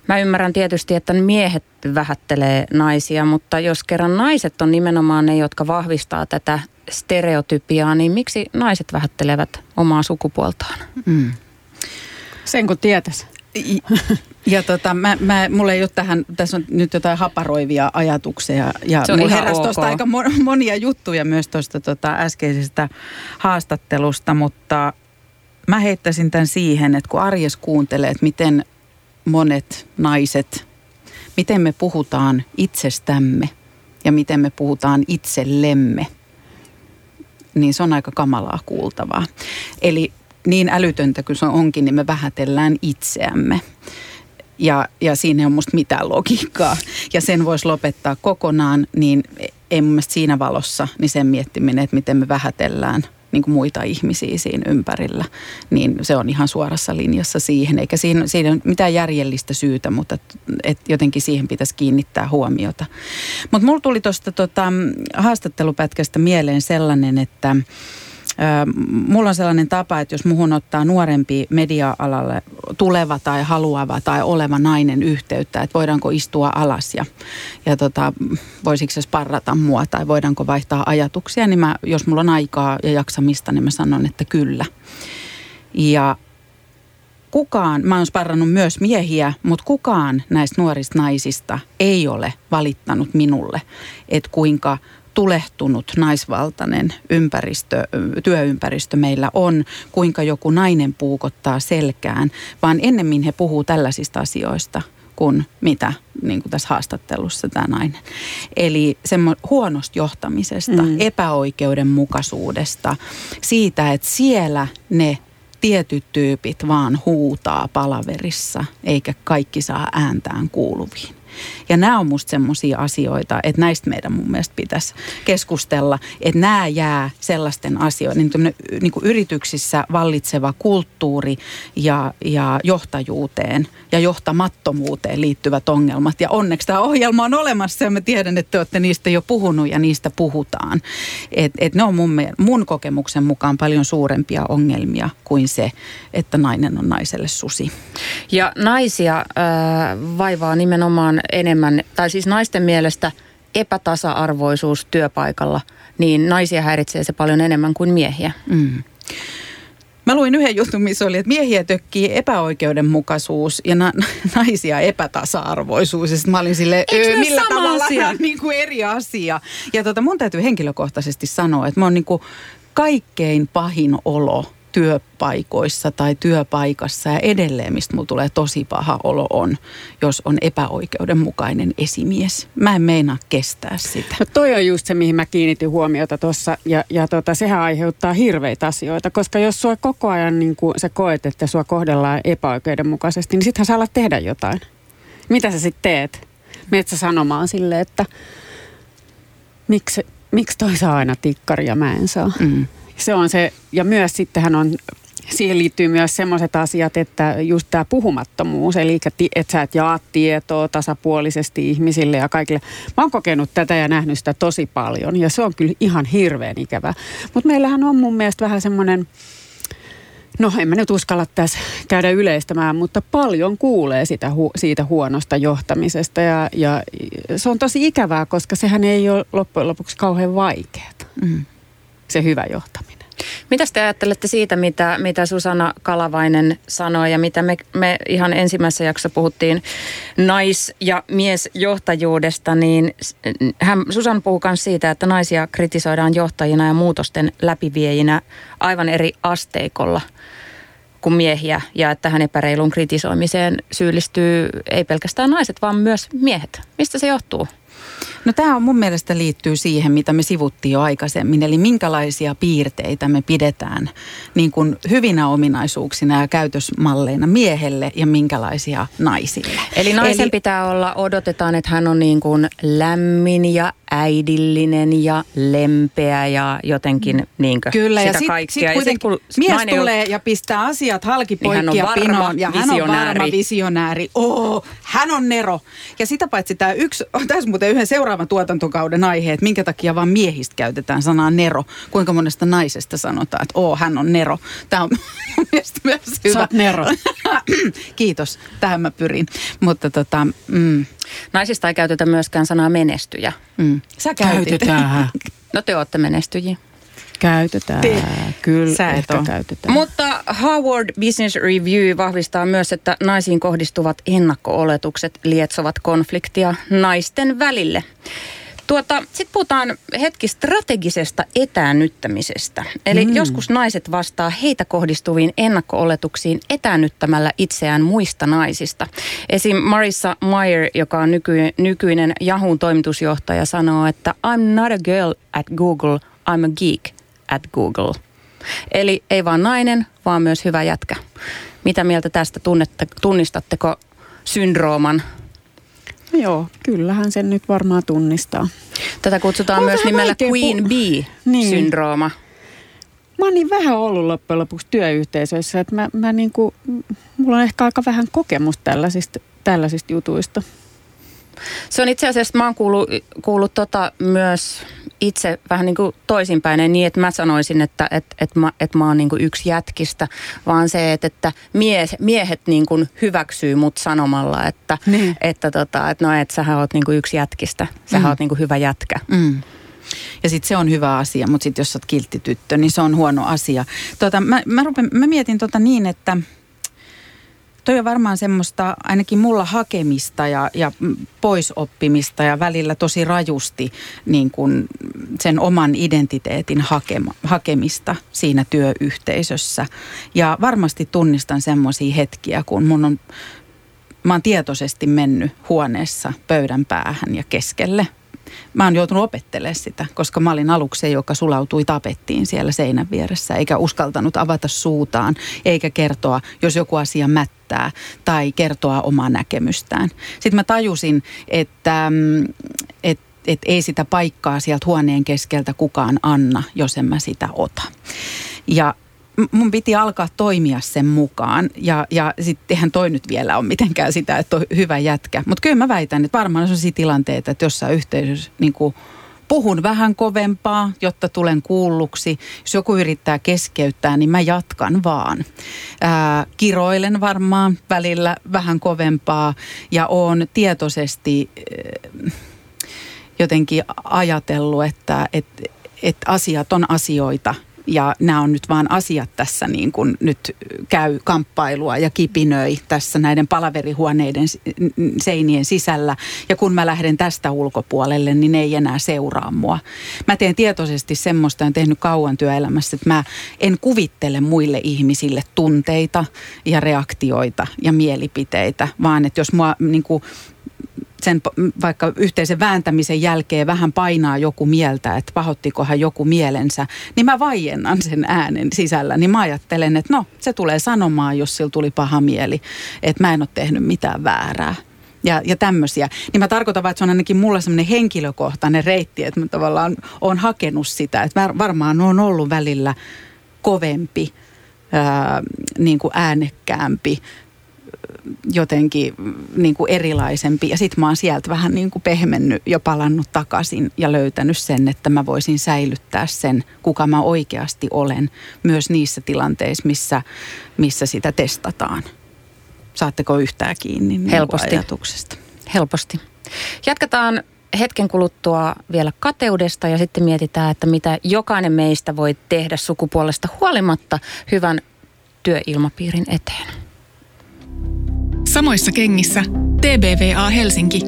Mä ymmärrän tietysti, että miehet vähättelee naisia, mutta jos kerran naiset on nimenomaan ne, jotka vahvistaa tätä stereotypiaa, niin miksi naiset vähättelevät omaa sukupuoltaan? Mm. Sen kun tietäisi. Ja tota, mä, mä, mulla ei ole tähän, tässä on nyt jotain haparoivia ajatuksia. Ja Se on mulla ihan heräsi ok. tuosta aika mo- monia juttuja myös tuosta tota äskeisestä haastattelusta, mutta mä heittäisin tämän siihen, että kun arjes kuuntelee, että miten monet naiset, miten me puhutaan itsestämme ja miten me puhutaan itsellemme, niin se on aika kamalaa kuultavaa. Eli niin älytöntä kuin se onkin, niin me vähätellään itseämme. Ja, ja siinä ei ole musta mitään logiikkaa. Ja sen voisi lopettaa kokonaan, niin ei mun mielestä siinä valossa, niin sen miettiminen, että miten me vähätellään niin kuin muita ihmisiä siinä ympärillä, niin se on ihan suorassa linjassa siihen. Eikä siinä, siinä ole mitään järjellistä syytä, mutta et, et jotenkin siihen pitäisi kiinnittää huomiota. Mutta mulla tuli tuosta tota, haastattelupätkästä mieleen sellainen, että Mulla on sellainen tapa, että jos muhun ottaa nuorempi media-alalle tuleva tai haluava tai oleva nainen yhteyttä, että voidaanko istua alas ja, ja tota, voisiko se sparrata mua tai voidaanko vaihtaa ajatuksia, niin mä, jos mulla on aikaa ja jaksamista, niin mä sanon, että kyllä. Ja kukaan, mä oon sparrannut myös miehiä, mutta kukaan näistä nuorista naisista ei ole valittanut minulle, että kuinka tulehtunut naisvaltainen ympäristö, työympäristö meillä on, kuinka joku nainen puukottaa selkään, vaan ennemmin he puhuu tällaisista asioista kuin mitä niin kuin tässä haastattelussa tämä nainen. Eli semmo huonosta johtamisesta, mm. epäoikeudenmukaisuudesta, siitä, että siellä ne tietyt tyypit vaan huutaa palaverissa, eikä kaikki saa ääntään kuuluviin. Ja nämä on musta semmoisia asioita, että näistä meidän mun mielestä pitäisi keskustella, että nämä jää sellaisten asioiden, niin, niin kuin yrityksissä vallitseva kulttuuri ja, ja johtajuuteen ja johtamattomuuteen liittyvät ongelmat. Ja onneksi tämä ohjelma on olemassa ja mä tiedän, että te olette niistä jo puhunut ja niistä puhutaan. Et, et ne on mun, mun kokemuksen mukaan paljon suurempia ongelmia kuin se, että nainen on naiselle susi. Ja naisia äh, vaivaa nimenomaan enemmän, tai siis naisten mielestä epätasa-arvoisuus työpaikalla, niin naisia häiritsee se paljon enemmän kuin miehiä. Mm. Mä luin yhden jutun, missä oli, että miehiä tökkii epäoikeudenmukaisuus ja na- naisia epätasa-arvoisuus. Ja mä olin silleen, öö, millä tavalla asia? Niin kuin eri asia. Ja tota, mun täytyy henkilökohtaisesti sanoa, että mä oon niin kuin kaikkein pahin olo työpaikoissa tai työpaikassa ja edelleen, mistä mulla tulee tosi paha olo on, jos on epäoikeudenmukainen esimies. Mä en meinaa kestää sitä. No toi on just se, mihin mä kiinnitin huomiota tuossa ja, ja tota, sehän aiheuttaa hirveitä asioita, koska jos sua koko ajan niin sä koet, että sua kohdellaan epäoikeudenmukaisesti, niin sittenhän sä alat tehdä jotain. Mitä sä sitten teet? Meet sä sanomaan silleen, että miksi, miksi toi saa aina tikkari ja mä en saa. Mm. Se on se, ja myös sittenhän on, siihen liittyy myös semmoiset asiat, että just tämä puhumattomuus, eli että sä et jaa tietoa tasapuolisesti ihmisille ja kaikille. Mä oon kokenut tätä ja nähnyt sitä tosi paljon, ja se on kyllä ihan hirveän ikävää. Mutta meillähän on mun mielestä vähän semmoinen, No en mä nyt uskalla tässä käydä yleistämään, mutta paljon kuulee sitä siitä huonosta johtamisesta ja, ja se on tosi ikävää, koska sehän ei ole loppujen lopuksi kauhean vaikeaa, Mm. Se hyvä johtaminen. Mitä te ajattelette siitä, mitä, mitä Susanna Kalavainen sanoi ja mitä me, me ihan ensimmäisessä jaksossa puhuttiin nais- ja miesjohtajuudesta, niin hän, Susanna puhuu myös siitä, että naisia kritisoidaan johtajina ja muutosten läpiviejinä aivan eri asteikolla kuin miehiä ja että tähän epäreilun kritisoimiseen syyllistyy ei pelkästään naiset, vaan myös miehet. Mistä se johtuu? No tämä on mun mielestä liittyy siihen, mitä me sivuttiin jo aikaisemmin, eli minkälaisia piirteitä me pidetään niin kuin hyvinä ominaisuuksina ja käytösmalleina miehelle ja minkälaisia naisille. Eli naisen eli, pitää olla, odotetaan, että hän on niin kuin lämmin ja äidillinen ja lempeä ja jotenkin niinkö Kyllä, sitä ja sit, kaikkea. Sit ja sit, mies tulee ja pistää asiat halki Niin poikki ja varma pinoon. Ja hän on varma visionääri. Oo, hän on Nero. Ja sitä paitsi tämä yksi, tässä muuten yhden seuraavan tuotantokauden aihe, että minkä takia vaan miehistä käytetään sanaa Nero. Kuinka monesta naisesta sanotaan, että oo, hän on Nero. Tämä on myös hyvä. Sä oot Nero. Kiitos, tähän mä pyrin. Mutta tota, mm, Naisista ei käytetä myöskään sanaa menestyjä. mm. Sä käytit. Käytetään. No te olette menestyjiä. Käytetään. Te- Kyllä, Sä et ehkä käytetään. Mutta Harvard Business Review vahvistaa myös, että naisiin kohdistuvat ennakko-oletukset lietsovat konfliktia naisten välille. Tuota, Sitten puhutaan hetki strategisesta etäännyttämisestä. Eli mm. joskus naiset vastaa heitä kohdistuviin ennakko-oletuksiin etäännyttämällä itseään muista naisista. Esim. Marissa Meyer, joka on nyky- nykyinen Yahoo toimitusjohtaja, sanoo, että I'm not a girl at Google, I'm a geek at Google. Eli ei vaan nainen, vaan myös hyvä jätkä. Mitä mieltä tästä tunnette, tunnistatteko syndrooman? No Joo, kyllähän sen nyt varmaan tunnistaa. Tätä kutsutaan myös nimellä Queen pu- Bee-syndrooma. Mä oon niin vähän ollut loppujen lopuksi työyhteisöissä, että mä, mä niinku, mulla on ehkä aika vähän kokemusta tällaisista, tällaisista jutuista. Se on itse asiassa, mä oon kuullut, kuullut tota myös itse vähän niin kuin toisinpäin, ei niin että mä sanoisin, että et, et mä, et mä oon niin kuin yksi jätkistä, vaan se, että, että mies, miehet niin kuin hyväksyy mut sanomalla, että, Niin. että, tota, että no et sähän oot niin kuin yksi jätkistä, sähän Mm. oot niin kuin hyvä jätkä. Mm. Ja sitten se on hyvä asia, mutta sitten jos sä oot kiltti tyttö, niin se on huono asia. Tota, mä, mä, rupen, mä mietin tota niin, että toi on varmaan semmoista ainakin mulla hakemista ja, ja poisoppimista ja välillä tosi rajusti niin kun sen oman identiteetin hakema, hakemista siinä työyhteisössä. Ja varmasti tunnistan semmoisia hetkiä, kun mun on mä oon tietoisesti mennyt huoneessa pöydän päähän ja keskelle. Mä oon joutunut opettelemaan sitä, koska mä olin aluksi joka sulautui tapettiin siellä seinän vieressä, eikä uskaltanut avata suutaan, eikä kertoa, jos joku asia mättää, tai kertoa omaa näkemystään. Sitten mä tajusin, että, mm, et, et ei sitä paikkaa sieltä huoneen keskeltä kukaan anna, jos en mä sitä ota. Ja mun piti alkaa toimia sen mukaan. Ja, ja sitten eihän toi nyt vielä ole mitenkään sitä, että on hyvä jätkä. Mutta kyllä mä väitän, että varmaan on sellaisia tilanteita, että jossain yhteisössä niin kuin puhun vähän kovempaa, jotta tulen kuulluksi. Jos joku yrittää keskeyttää, niin mä jatkan vaan. Ää, kiroilen varmaan välillä vähän kovempaa ja oon tietoisesti äh, jotenkin ajatellut, että et, et asiat on asioita ja nämä on nyt vaan asiat tässä niin kuin nyt käy kamppailua ja kipinöi tässä näiden palaverihuoneiden seinien sisällä. Ja kun mä lähden tästä ulkopuolelle, niin ne ei enää seuraa mua. Mä teen tietoisesti semmoista, ja tehnyt kauan työelämässä, että mä en kuvittele muille ihmisille tunteita ja reaktioita ja mielipiteitä, vaan että jos mua niin kuin sen vaikka yhteisen vääntämisen jälkeen vähän painaa joku mieltä, että pahoittikohan joku mielensä, niin mä vaiennan sen äänen sisällä. Niin mä ajattelen, että no se tulee sanomaan, jos sillä tuli paha mieli, että mä en ole tehnyt mitään väärää. Ja, ja tämmöisiä. Niin mä tarkoitan vaan, että se on ainakin mulla semmoinen henkilökohtainen reitti, että mä tavallaan oon hakenut sitä. Että var- varmaan on ollut välillä kovempi, ää, niin kuin äänekkäämpi, jotenkin mm, niin kuin erilaisempi. Ja sitten mä oon sieltä vähän niin kuin pehmennyt ja palannut takaisin ja löytänyt sen, että mä voisin säilyttää sen, kuka mä oikeasti olen, myös niissä tilanteissa, missä, missä sitä testataan. Saatteko yhtään kiinni niin Helposti. ajatuksesta? Helposti. Jatketaan hetken kuluttua vielä kateudesta ja sitten mietitään, että mitä jokainen meistä voi tehdä sukupuolesta huolimatta hyvän työilmapiirin eteen. Samoissa kengissä TBVA Helsinki.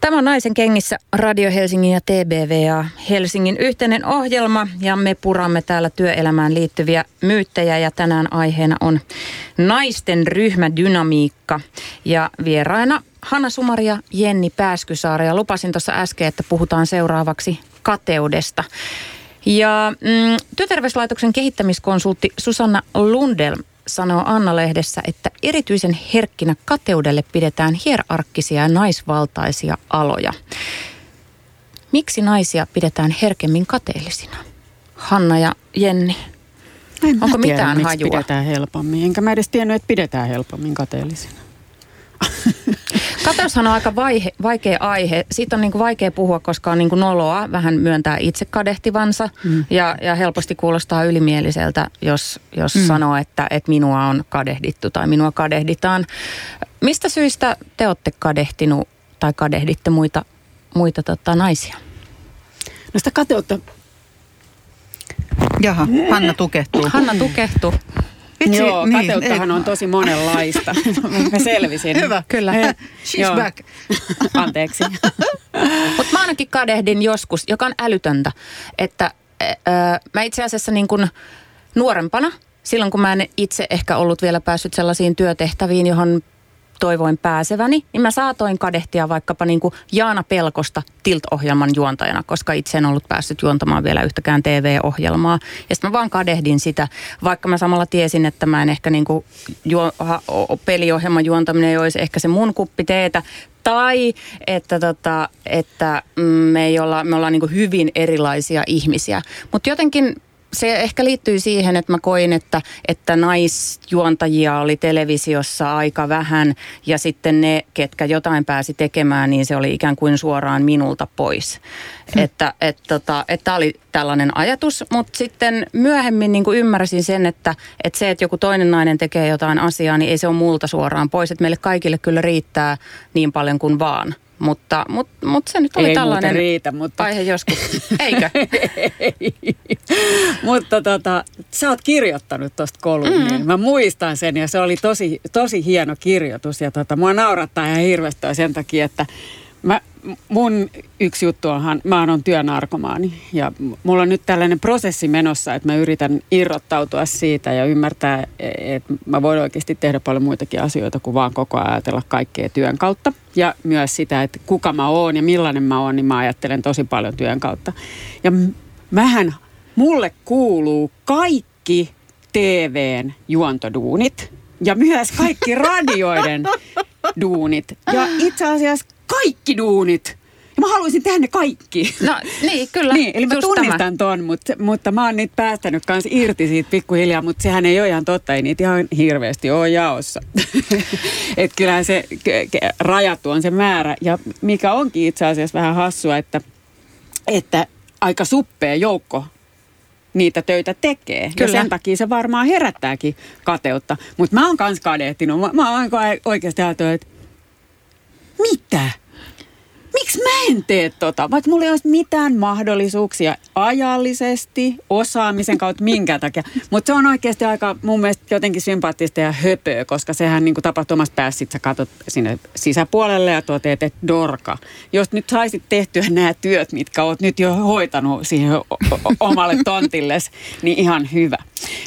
Tämä on Naisen kengissä Radio Helsingin ja TBVA Helsingin yhteinen ohjelma ja me puramme täällä työelämään liittyviä myyttejä ja tänään aiheena on naisten ryhmädynamiikka ja vieraina Hanna Sumari ja Jenni Pääskysaari ja lupasin tuossa äsken, että puhutaan seuraavaksi kateudesta. Ja mm, työterveyslaitoksen kehittämiskonsultti Susanna Lundel sanoo Anna-lehdessä, että erityisen herkkinä kateudelle pidetään hierarkkisia ja naisvaltaisia aloja. Miksi naisia pidetään herkemmin kateellisina? Hanna ja Jenni. En mä Onko tiedä, mitään miksi hajua? pidetään helpommin. Enkä mä edes tiennyt, että pidetään helpommin kateellisina. Kateushan on aika vaihe, vaikea aihe. Siitä on niin kuin vaikea puhua, koska on niin kuin noloa vähän myöntää itse kadehtivansa. Mm. Ja, ja helposti kuulostaa ylimieliseltä, jos, jos mm. sanoo, että, että minua on kadehdittu tai minua kadehditaan. Mistä syistä te olette kadehtinut tai kadehditte muita, muita tota, naisia? No sitä kateutta, Jaha, Hanna tukehtuu. Hanna tukehtu. Vitsi, joo, niin, kateuttahan ei- on tosi monenlaista. Mä selvisin. Hyvä. Kyllä. He- She's joo. back. Anteeksi. Mutta mä ainakin kadehdin joskus, joka on älytöntä, että ö, mä itse asiassa niin kuin nuorempana, silloin kun mä en itse ehkä ollut vielä päässyt sellaisiin työtehtäviin, johon toivoin pääseväni, niin mä saatoin kadehtia vaikkapa niin kuin Jaana Pelkosta Tilt-ohjelman juontajana, koska itse en ollut päässyt juontamaan vielä yhtäkään TV-ohjelmaa. Ja sitten mä vaan kadehdin sitä, vaikka mä samalla tiesin, että mä en ehkä niin kuin juo, ha, o, peliohjelman juontaminen ei olisi ehkä se mun kuppi teetä, tai että, tota, että mm, me, ei olla, me ollaan niin hyvin erilaisia ihmisiä. Mutta jotenkin se ehkä liittyy siihen, että mä koin, että, että naisjuontajia oli televisiossa aika vähän ja sitten ne, ketkä jotain pääsi tekemään, niin se oli ikään kuin suoraan minulta pois. Hmm. Että et, tota, et tämä oli tällainen ajatus, mutta sitten myöhemmin niin kuin ymmärsin sen, että, että se, että joku toinen nainen tekee jotain asiaa, niin ei se ole multa suoraan pois. Että meille kaikille kyllä riittää niin paljon kuin vaan. Mutta, mutta, mutta se nyt oli Ei tällainen riitä, mutta... aihe joskus. Eikö? Mutta tota, sä oot kirjoittanut tuosta kolumniin. Mm. Mä muistan sen ja se oli tosi, tosi hieno kirjoitus. Ja tota, mua naurattaa ihan hirveästi sen takia, että mä, mun yksi juttu onhan, mä oon työnarkomaani. Ja mulla on nyt tällainen prosessi menossa, että mä yritän irrottautua siitä ja ymmärtää, että mä voin oikeasti tehdä paljon muitakin asioita kuin vaan koko ajan ajatella kaikkea työn kautta. Ja myös sitä, että kuka mä oon ja millainen mä oon, niin mä ajattelen tosi paljon työn kautta. Ja mähän mulle kuuluu kaikki TVn juontoduunit ja myös kaikki radioiden duunit. Ja itse asiassa kaikki duunit. Ja mä haluaisin tehdä ne kaikki. No niin, kyllä. Niin, eli mä Just tunnistan tämä. ton, mutta, mutta mä oon nyt päästänyt kans irti siitä pikkuhiljaa, mutta sehän ei ole ihan totta, ei niitä ihan hirveästi ole jaossa. että kyllähän se ke- ke- rajattu on se määrä, ja mikä onkin itse asiassa vähän hassua, että, että aika suppea joukko niitä töitä tekee. Kyllä. Ja sen takia se varmaan herättääkin kateutta. Mutta mä oon kans kadehtinut. Mä, mä oon oikeasti ajatellut, että mitä? Miksi mä en tee tota? Vaikka mulla ei olisi mitään mahdollisuuksia ajallisesti, osaamisen kautta, minkä takia. Mutta se on oikeasti aika mun mielestä jotenkin sympaattista ja höpöä, koska sehän niin tapahtuu omassa päässä. Sit sä katsot sinne sisäpuolelle ja toteat, että dorka. Jos nyt saisit tehtyä nämä työt, mitkä oot nyt jo hoitanut siihen omalle tontilles, niin ihan hyvä.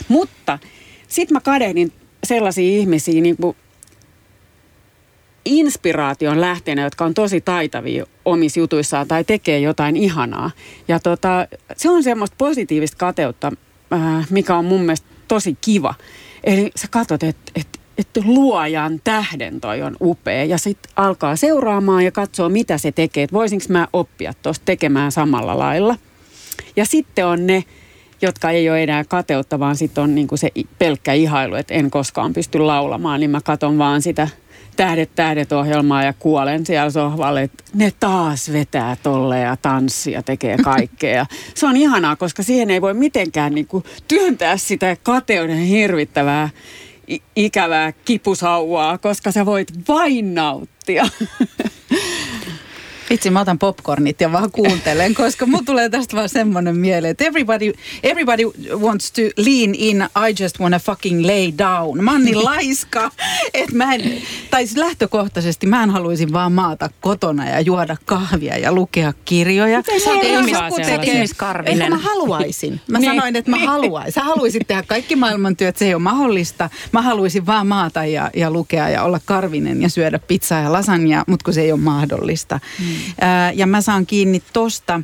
Mutta sit mä kadehdin sellaisia ihmisiä, niin kuin inspiraation lähteenä, jotka on tosi taitavia omissa jutuissaan tai tekee jotain ihanaa. Ja tota, se on semmoista positiivista kateutta, äh, mikä on mun mielestä tosi kiva. Eli sä katsot, että et, et luojan tähden toi on upea ja sitten alkaa seuraamaan ja katsoa, mitä se tekee. Että voisinko mä oppia tuosta tekemään samalla lailla. Ja sitten on ne, jotka ei ole enää kateutta, vaan sitten on niinku se pelkkä ihailu, että en koskaan pysty laulamaan, niin mä katon vaan sitä Tähdet tähdet ohjelmaa ja kuolen siellä sohvalle, että ne taas vetää tolle ja tanssia ja tekee kaikkea. Ja se on ihanaa, koska siihen ei voi mitenkään niinku työntää sitä kateuden hirvittävää ikävää kipusauvaa, koska sä voit vain nauttia. Vitsi, mä otan popcornit ja vaan kuuntelen, koska mun tulee tästä vaan semmoinen mieleen, että everybody, everybody wants to lean in, I just wanna fucking lay down. Mä oon niin laiska, että mä en, tai siis lähtökohtaisesti mä en haluaisin vaan maata kotona ja juoda kahvia ja lukea kirjoja. Sä oot sä ihmiskarvinen. Mä haluaisin? Mä sanoin, että mä haluaisin. Sä haluaisit tehdä kaikki maailman työt, se ei ole mahdollista. Mä haluaisin vaan maata ja, ja lukea ja olla karvinen ja syödä pizzaa ja lasagna, mutta kun se ei ole mahdollista. Mm. Ää, ja mä saan kiinni tosta,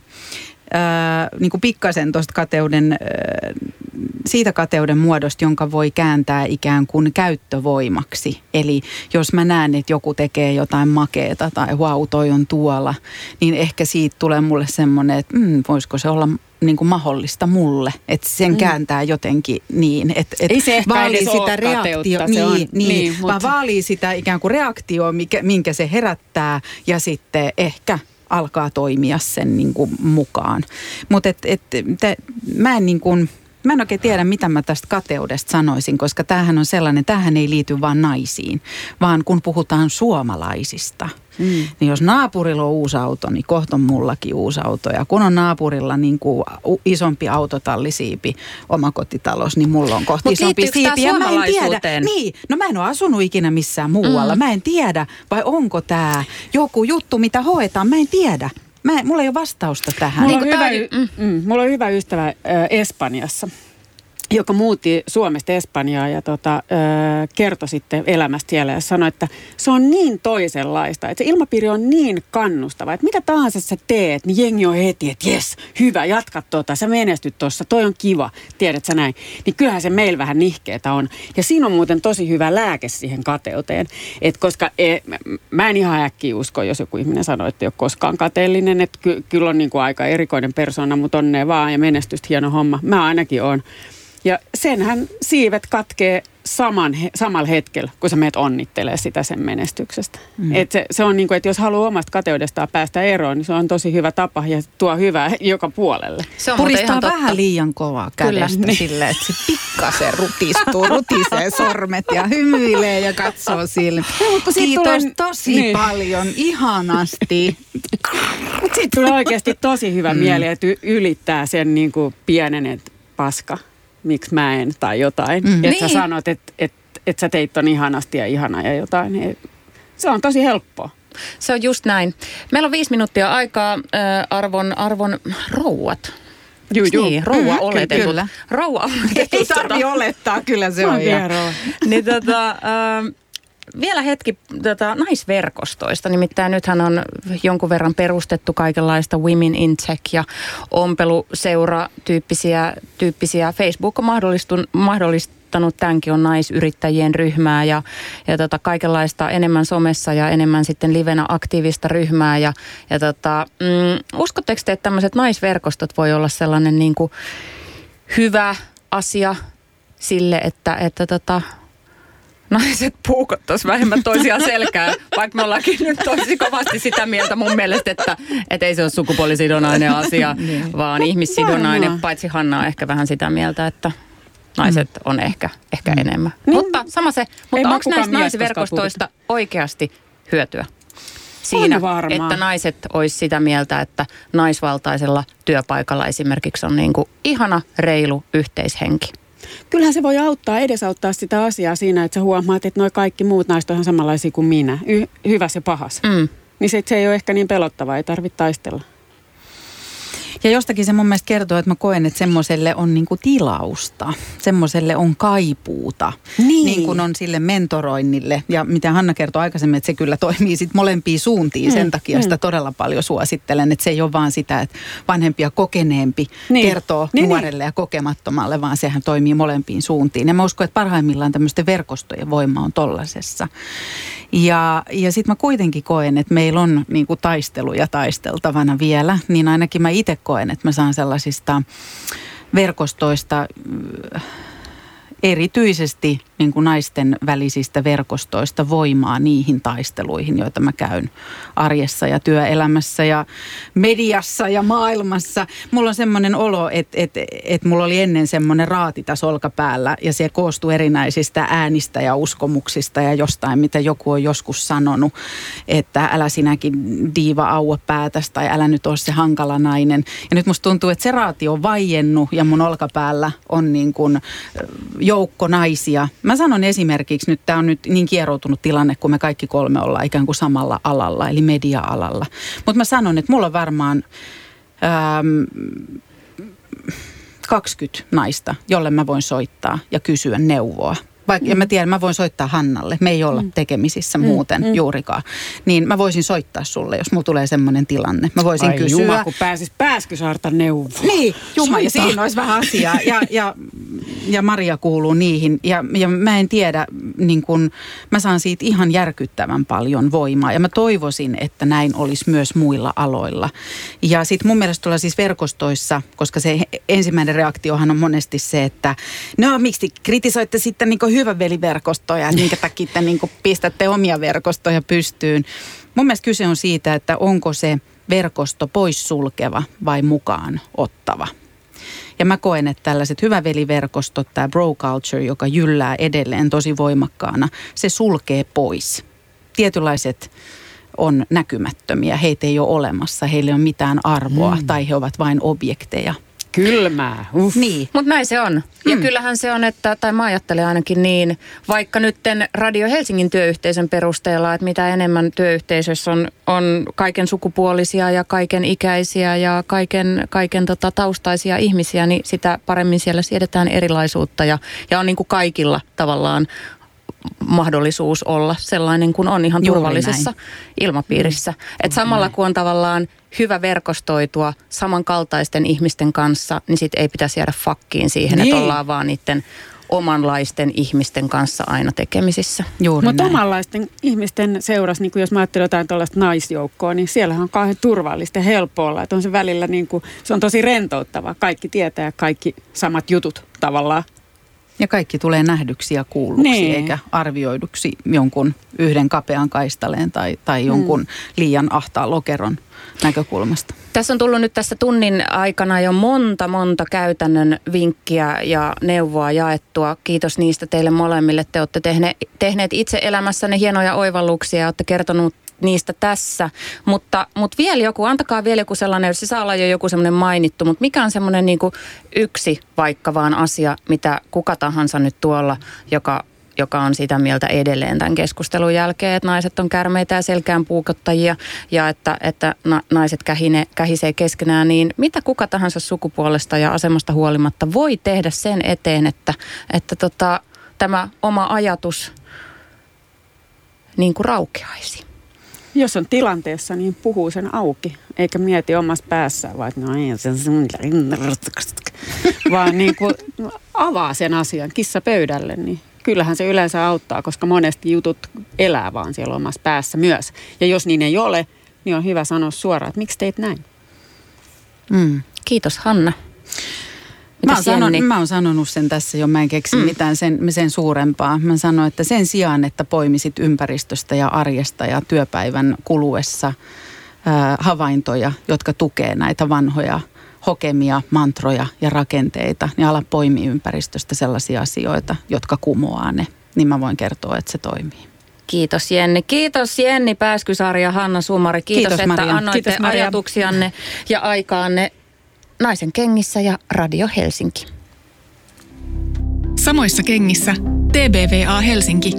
ää, niin kuin pikkasen tosta kateuden, siitä kateuden muodosta, jonka voi kääntää ikään kuin käyttövoimaksi. Eli jos mä näen, että joku tekee jotain makeeta tai wow, toi on tuolla, niin ehkä siitä tulee mulle semmoinen, että mm, voisiko se olla niin kuin mahdollista mulle, että sen mm. kääntää jotenkin niin, että, että Ei se vaalii sitä reaktio, kateutta, se on- niin, niin, niin, niin mut- vaan vaalii sitä ikään kuin reaktioa, mikä, minkä se herättää ja sitten ehkä alkaa toimia sen niin kuin mukaan. Mutta et, et, te, mä en niin kuin, Mä en oikein tiedä, mitä mä tästä kateudesta sanoisin, koska tämähän on sellainen, tämähän ei liity vain naisiin, vaan kun puhutaan suomalaisista, mm. niin jos naapurilla on uusi auto, niin kohta on mullakin uusi auto. Ja kun on naapurilla niin kuin isompi autotallisiipi omakotitalous, niin mulla on kohta Mut isompi siipi. Ja mä en tiedä, niin, no mä en ole asunut ikinä missään muualla. Mm. Mä en tiedä, vai onko tämä joku juttu, mitä hoetaan. Mä en tiedä. Mä, en- mulla ei ole vastausta tähän. Mulla, Niin on hyvä, y- mm. mulla on hyvä ystävä äh, Espanjassa, joka muutti Suomesta Espanjaan ja tota, äh, kertoi sitten elämästä siellä ja sanoi, että se on niin toisenlaista, että se ilmapiiri on niin kannustava, että mitä tahansa sä teet, niin jengi on heti, että jes, hyvä, jatka tota, sä menestyt tuossa, toi on kiva, tiedät sä näin. Niin kyllähän se meillä vähän nihkeetä on. Ja siinä on muuten tosi hyvä lääke siihen kateuteen, että koska e, mä- en ihan äkkiä usko, jos joku ihminen sanoo, että ei ole koskaan kateellinen, että ky, kyllä on niin kuin aika erikoinen persona, mutta onnea vaan ja menestystä hieno homma. Mä ainakin on. Ja senhän siivet katkee saman, he- samalla hetkellä, kun sä meet onnittelee sitä sen menestyksestä. Mm. Et se, se on niin kuin, että jos haluaa omasta kateudestaan päästä eroon, niin se on tosi hyvä tapa ja tuo hyvää joka puolelle. Se on Puristaa ihan totta. vähän liian kovaa kädestä Kyllä. silleen, että se pikkasen rutistuu, rutisee sormet ja hymyilee ja katsoo siitä Kiitos tulee- tosi niin. paljon, ihanasti. Mutta siitä tulee oikeasti tosi hyvä mm. mieli, että ylittää sen niin kuin pienen, että paska, miksi mä en tai jotain. Mm. Että Niin. sä sanot, että et, et sä teit ton ihanasti ja ihana ja jotain. Niin se on tosi helppoa. Se on just näin. Meillä on viisi minuuttia aikaa äh, arvon, arvon rouvat. Juu, juu. Niin, rouva Mm, oletetut. kyllä. Rouva oletetut. Ei tarvi olettaa, kyllä se on. niin tota, äh, vielä hetki tota, naisverkostoista. Nimittäin nythän on jonkun verran perustettu kaikenlaista Women in Tech ja ompeluseura-tyyppisiä tyyppisiä. Facebook on mahdollistanut tämänkin on naisyrittäjien ryhmää ja, ja tota, kaikenlaista enemmän somessa ja enemmän sitten livenä aktiivista ryhmää. Ja, ja tota, mm, uskotteko te, että tämmöiset naisverkostot voi olla sellainen niin kuin hyvä asia sille, että, että tota, naiset puukottaisi vähemmän toisiaan selkää, vaikka me ollaankin nyt tosi kovasti sitä mieltä mun mielestä, että, että ei se ole sukupuolisidonnainen asia, vaan ihmissidonainen, paitsi Hanna on ehkä vähän sitä mieltä, että naiset on ehkä, ehkä enemmän. Niin. Mutta sama se, mutta onko näistä naisverkostoista oikeasti hyötyä? Siinä, että naiset olisi sitä mieltä, että naisvaltaisella työpaikalla esimerkiksi on niin kuin ihana, reilu yhteishenki. Kyllähän se voi auttaa, edesauttaa sitä asiaa siinä, että sä huomaat, että noi kaikki muut naiset on ihan samanlaisia kuin minä. Y- hyvä se pahas. Mm. Niin se, se ei ole ehkä niin pelottavaa, ei tarvitse taistella. Ja jostakin se mun mielestä kertoo, että mä koen, että semmoiselle on niinku tilausta. Semmoiselle on kaipuuta. Niin. niin kuin on sille mentoroinnille. Ja mitä Hanna kertoi aikaisemmin, että se kyllä toimii sit molempiin suuntiin. Sen takia sitä todella paljon suosittelen. Että se ei ole vaan sitä, että vanhempi ja kokeneempi Niin. kertoo Niin, nuorelle ja kokemattomalle, vaan sehän toimii molempiin suuntiin. Ja mä uskon, että parhaimmillaan tämmöisten verkostojen voima on tollasessa. Ja, ja sitten mä kuitenkin koen, että meillä on niin kuin taisteluja taisteltavana vielä, niin ainakin mä itse koen, että mä saan sellaisista verkostoista erityisesti niin kuin naisten välisistä verkostoista voimaa niihin taisteluihin, joita mä käyn arjessa ja työelämässä ja mediassa ja maailmassa. Mulla on semmoinen olo, että, että, että mulla oli ennen semmoinen raati tässä olkapäällä ja se koostuu erinäisistä äänistä ja uskomuksista ja jostain, mitä joku on joskus sanonut, että älä sinäkin diiva aua päätästä tai älä nyt ole se hankala nainen. Ja nyt musta tuntuu, että se raati on vaiennut ja mun olkapäällä on niin kuin joukko naisia. Mä sanon esimerkiksi, nyt tämä on nyt niin kieroutunut tilanne, kun me kaikki kolme ollaan ikään kuin samalla alalla, eli media-alalla. Mutta mä sanon, että mulla on varmaan ähm, 20 naista, jolle mä voin soittaa ja kysyä neuvoa vaikka, mm. ja mä tiedän, mä voin soittaa Hannalle, me ei olla mm. tekemisissä mm. muuten mm. juurikaan, niin mä voisin soittaa sulle, jos mulla tulee semmoinen tilanne. Mä voisin Ai kysyä. Juma, kun pääsis Pääskysaarta neuvoa. Niin, Juma, ja siinä olisi vähän asiaa. Ja, ja, ja Maria kuuluu niihin. Ja, ja mä en tiedä, niin kun, mä saan siitä ihan järkyttävän paljon voimaa. Ja mä toivoisin, että näin olisi myös muilla aloilla. Ja sitten mun mielestä tuolla siis verkostoissa, koska se ensimmäinen reaktiohan on monesti se, että no miksi kritisoitte sitten niin hyvä veliverkostoja, että minkä takia te niin pistätte omia verkostoja pystyyn. Mun mielestä kyse on siitä, että onko se verkosto poissulkeva vai mukaan ottava. Ja mä koen, että tällaiset hyväveliverkostot, tämä bro culture, joka jyllää edelleen tosi voimakkaana, se sulkee pois. Tietynlaiset on näkymättömiä, heitä ei ole olemassa, heille ei ole mitään arvoa mm. tai he ovat vain objekteja – Kylmää. Uff. Niin. Mutta näin se on. Ja mm. kyllähän se on, että, tai mä ajattelen ainakin niin, vaikka nytten Radio Helsingin työyhteisön perusteella, että mitä enemmän työyhteisössä on, on kaiken sukupuolisia ja kaiken ikäisiä ja kaiken, kaiken tota, taustaisia ihmisiä, niin sitä paremmin siellä siedetään erilaisuutta ja, ja on niin kuin kaikilla tavallaan mahdollisuus olla sellainen kuin on ihan Juuri turvallisessa näin. ilmapiirissä. Mm. Et samalla kun on tavallaan hyvä verkostoitua samankaltaisten ihmisten kanssa, niin sit ei pitäisi jäädä fakkiin siihen, niin. että ollaan vaan niiden omanlaisten ihmisten kanssa aina tekemisissä. Mutta omanlaisten ihmisten seurassa, niin jos mä ajattelen jotain tuollaista naisjoukkoa, niin siellähän on kauhean turvallista ja helppo olla. Että on se välillä, niin kuin, se on tosi rentouttavaa. Kaikki tietää kaikki samat jutut tavallaan. Ja kaikki tulee nähdyksi ja kuulluksi, niin. eikä arvioiduksi jonkun yhden kapean kaistaleen tai, tai jonkun mm. liian ahtaan lokeron näkökulmasta. Tässä on tullut nyt tässä tunnin aikana jo monta, monta käytännön vinkkiä ja neuvoa jaettua. Kiitos niistä teille molemmille. Te olette tehneet, tehneet itse elämässänne hienoja oivalluksia ja olette kertonut niistä tässä. Mutta, mutta vielä joku, antakaa vielä joku sellainen, se saa olla jo joku semmoinen mainittu, mutta mikä on semmoinen niin yksi vaikka vaan asia, mitä kuka tahansa nyt tuolla, joka joka on sitä mieltä edelleen tämän keskustelun jälkeen, että naiset on kärmeitä ja selkään puukottajia ja että, että na, naiset kähine, kähisee keskenään, niin mitä kuka tahansa sukupuolesta ja asemasta huolimatta voi tehdä sen eteen, että, että tota, tämä oma ajatus niin kuin raukeaisi? Jos on tilanteessa, niin puhuu sen auki, eikä mieti omassa päässään, vaan no ei se vaan niin kuin avaa sen asian kissa pöydälle, niin kyllähän se yleensä auttaa, koska monesti jutut elää vaan siellä omassa päässä myös. Ja jos niin ei ole, niin on hyvä sanoa suoraan, että miksi teit näin. Mm. Kiitos Hanna. Mä oon, sanon, mä oon sanonut sen tässä jo, mä en keksi mm. mitään sen, sen suurempaa. Mä sanoin, että sen sijaan, että poimisit ympäristöstä ja arjesta ja työpäivän kuluessa ää, havaintoja, jotka tukee näitä vanhoja hokemia, mantroja ja rakenteita, niin ala poimi ympäristöstä sellaisia asioita, jotka kumoaa ne. Niin mä voin kertoa, että se toimii. Kiitos Jenni. Kiitos Jenni Pääskysaari ja Hanna Sumari. Kiitos, Kiitos että Maria. annoitte Kiitos, ajatuksianne ja aikaanne Naisen kengissä ja Radio Helsinki. Samoissa kengissä TBVA Helsinki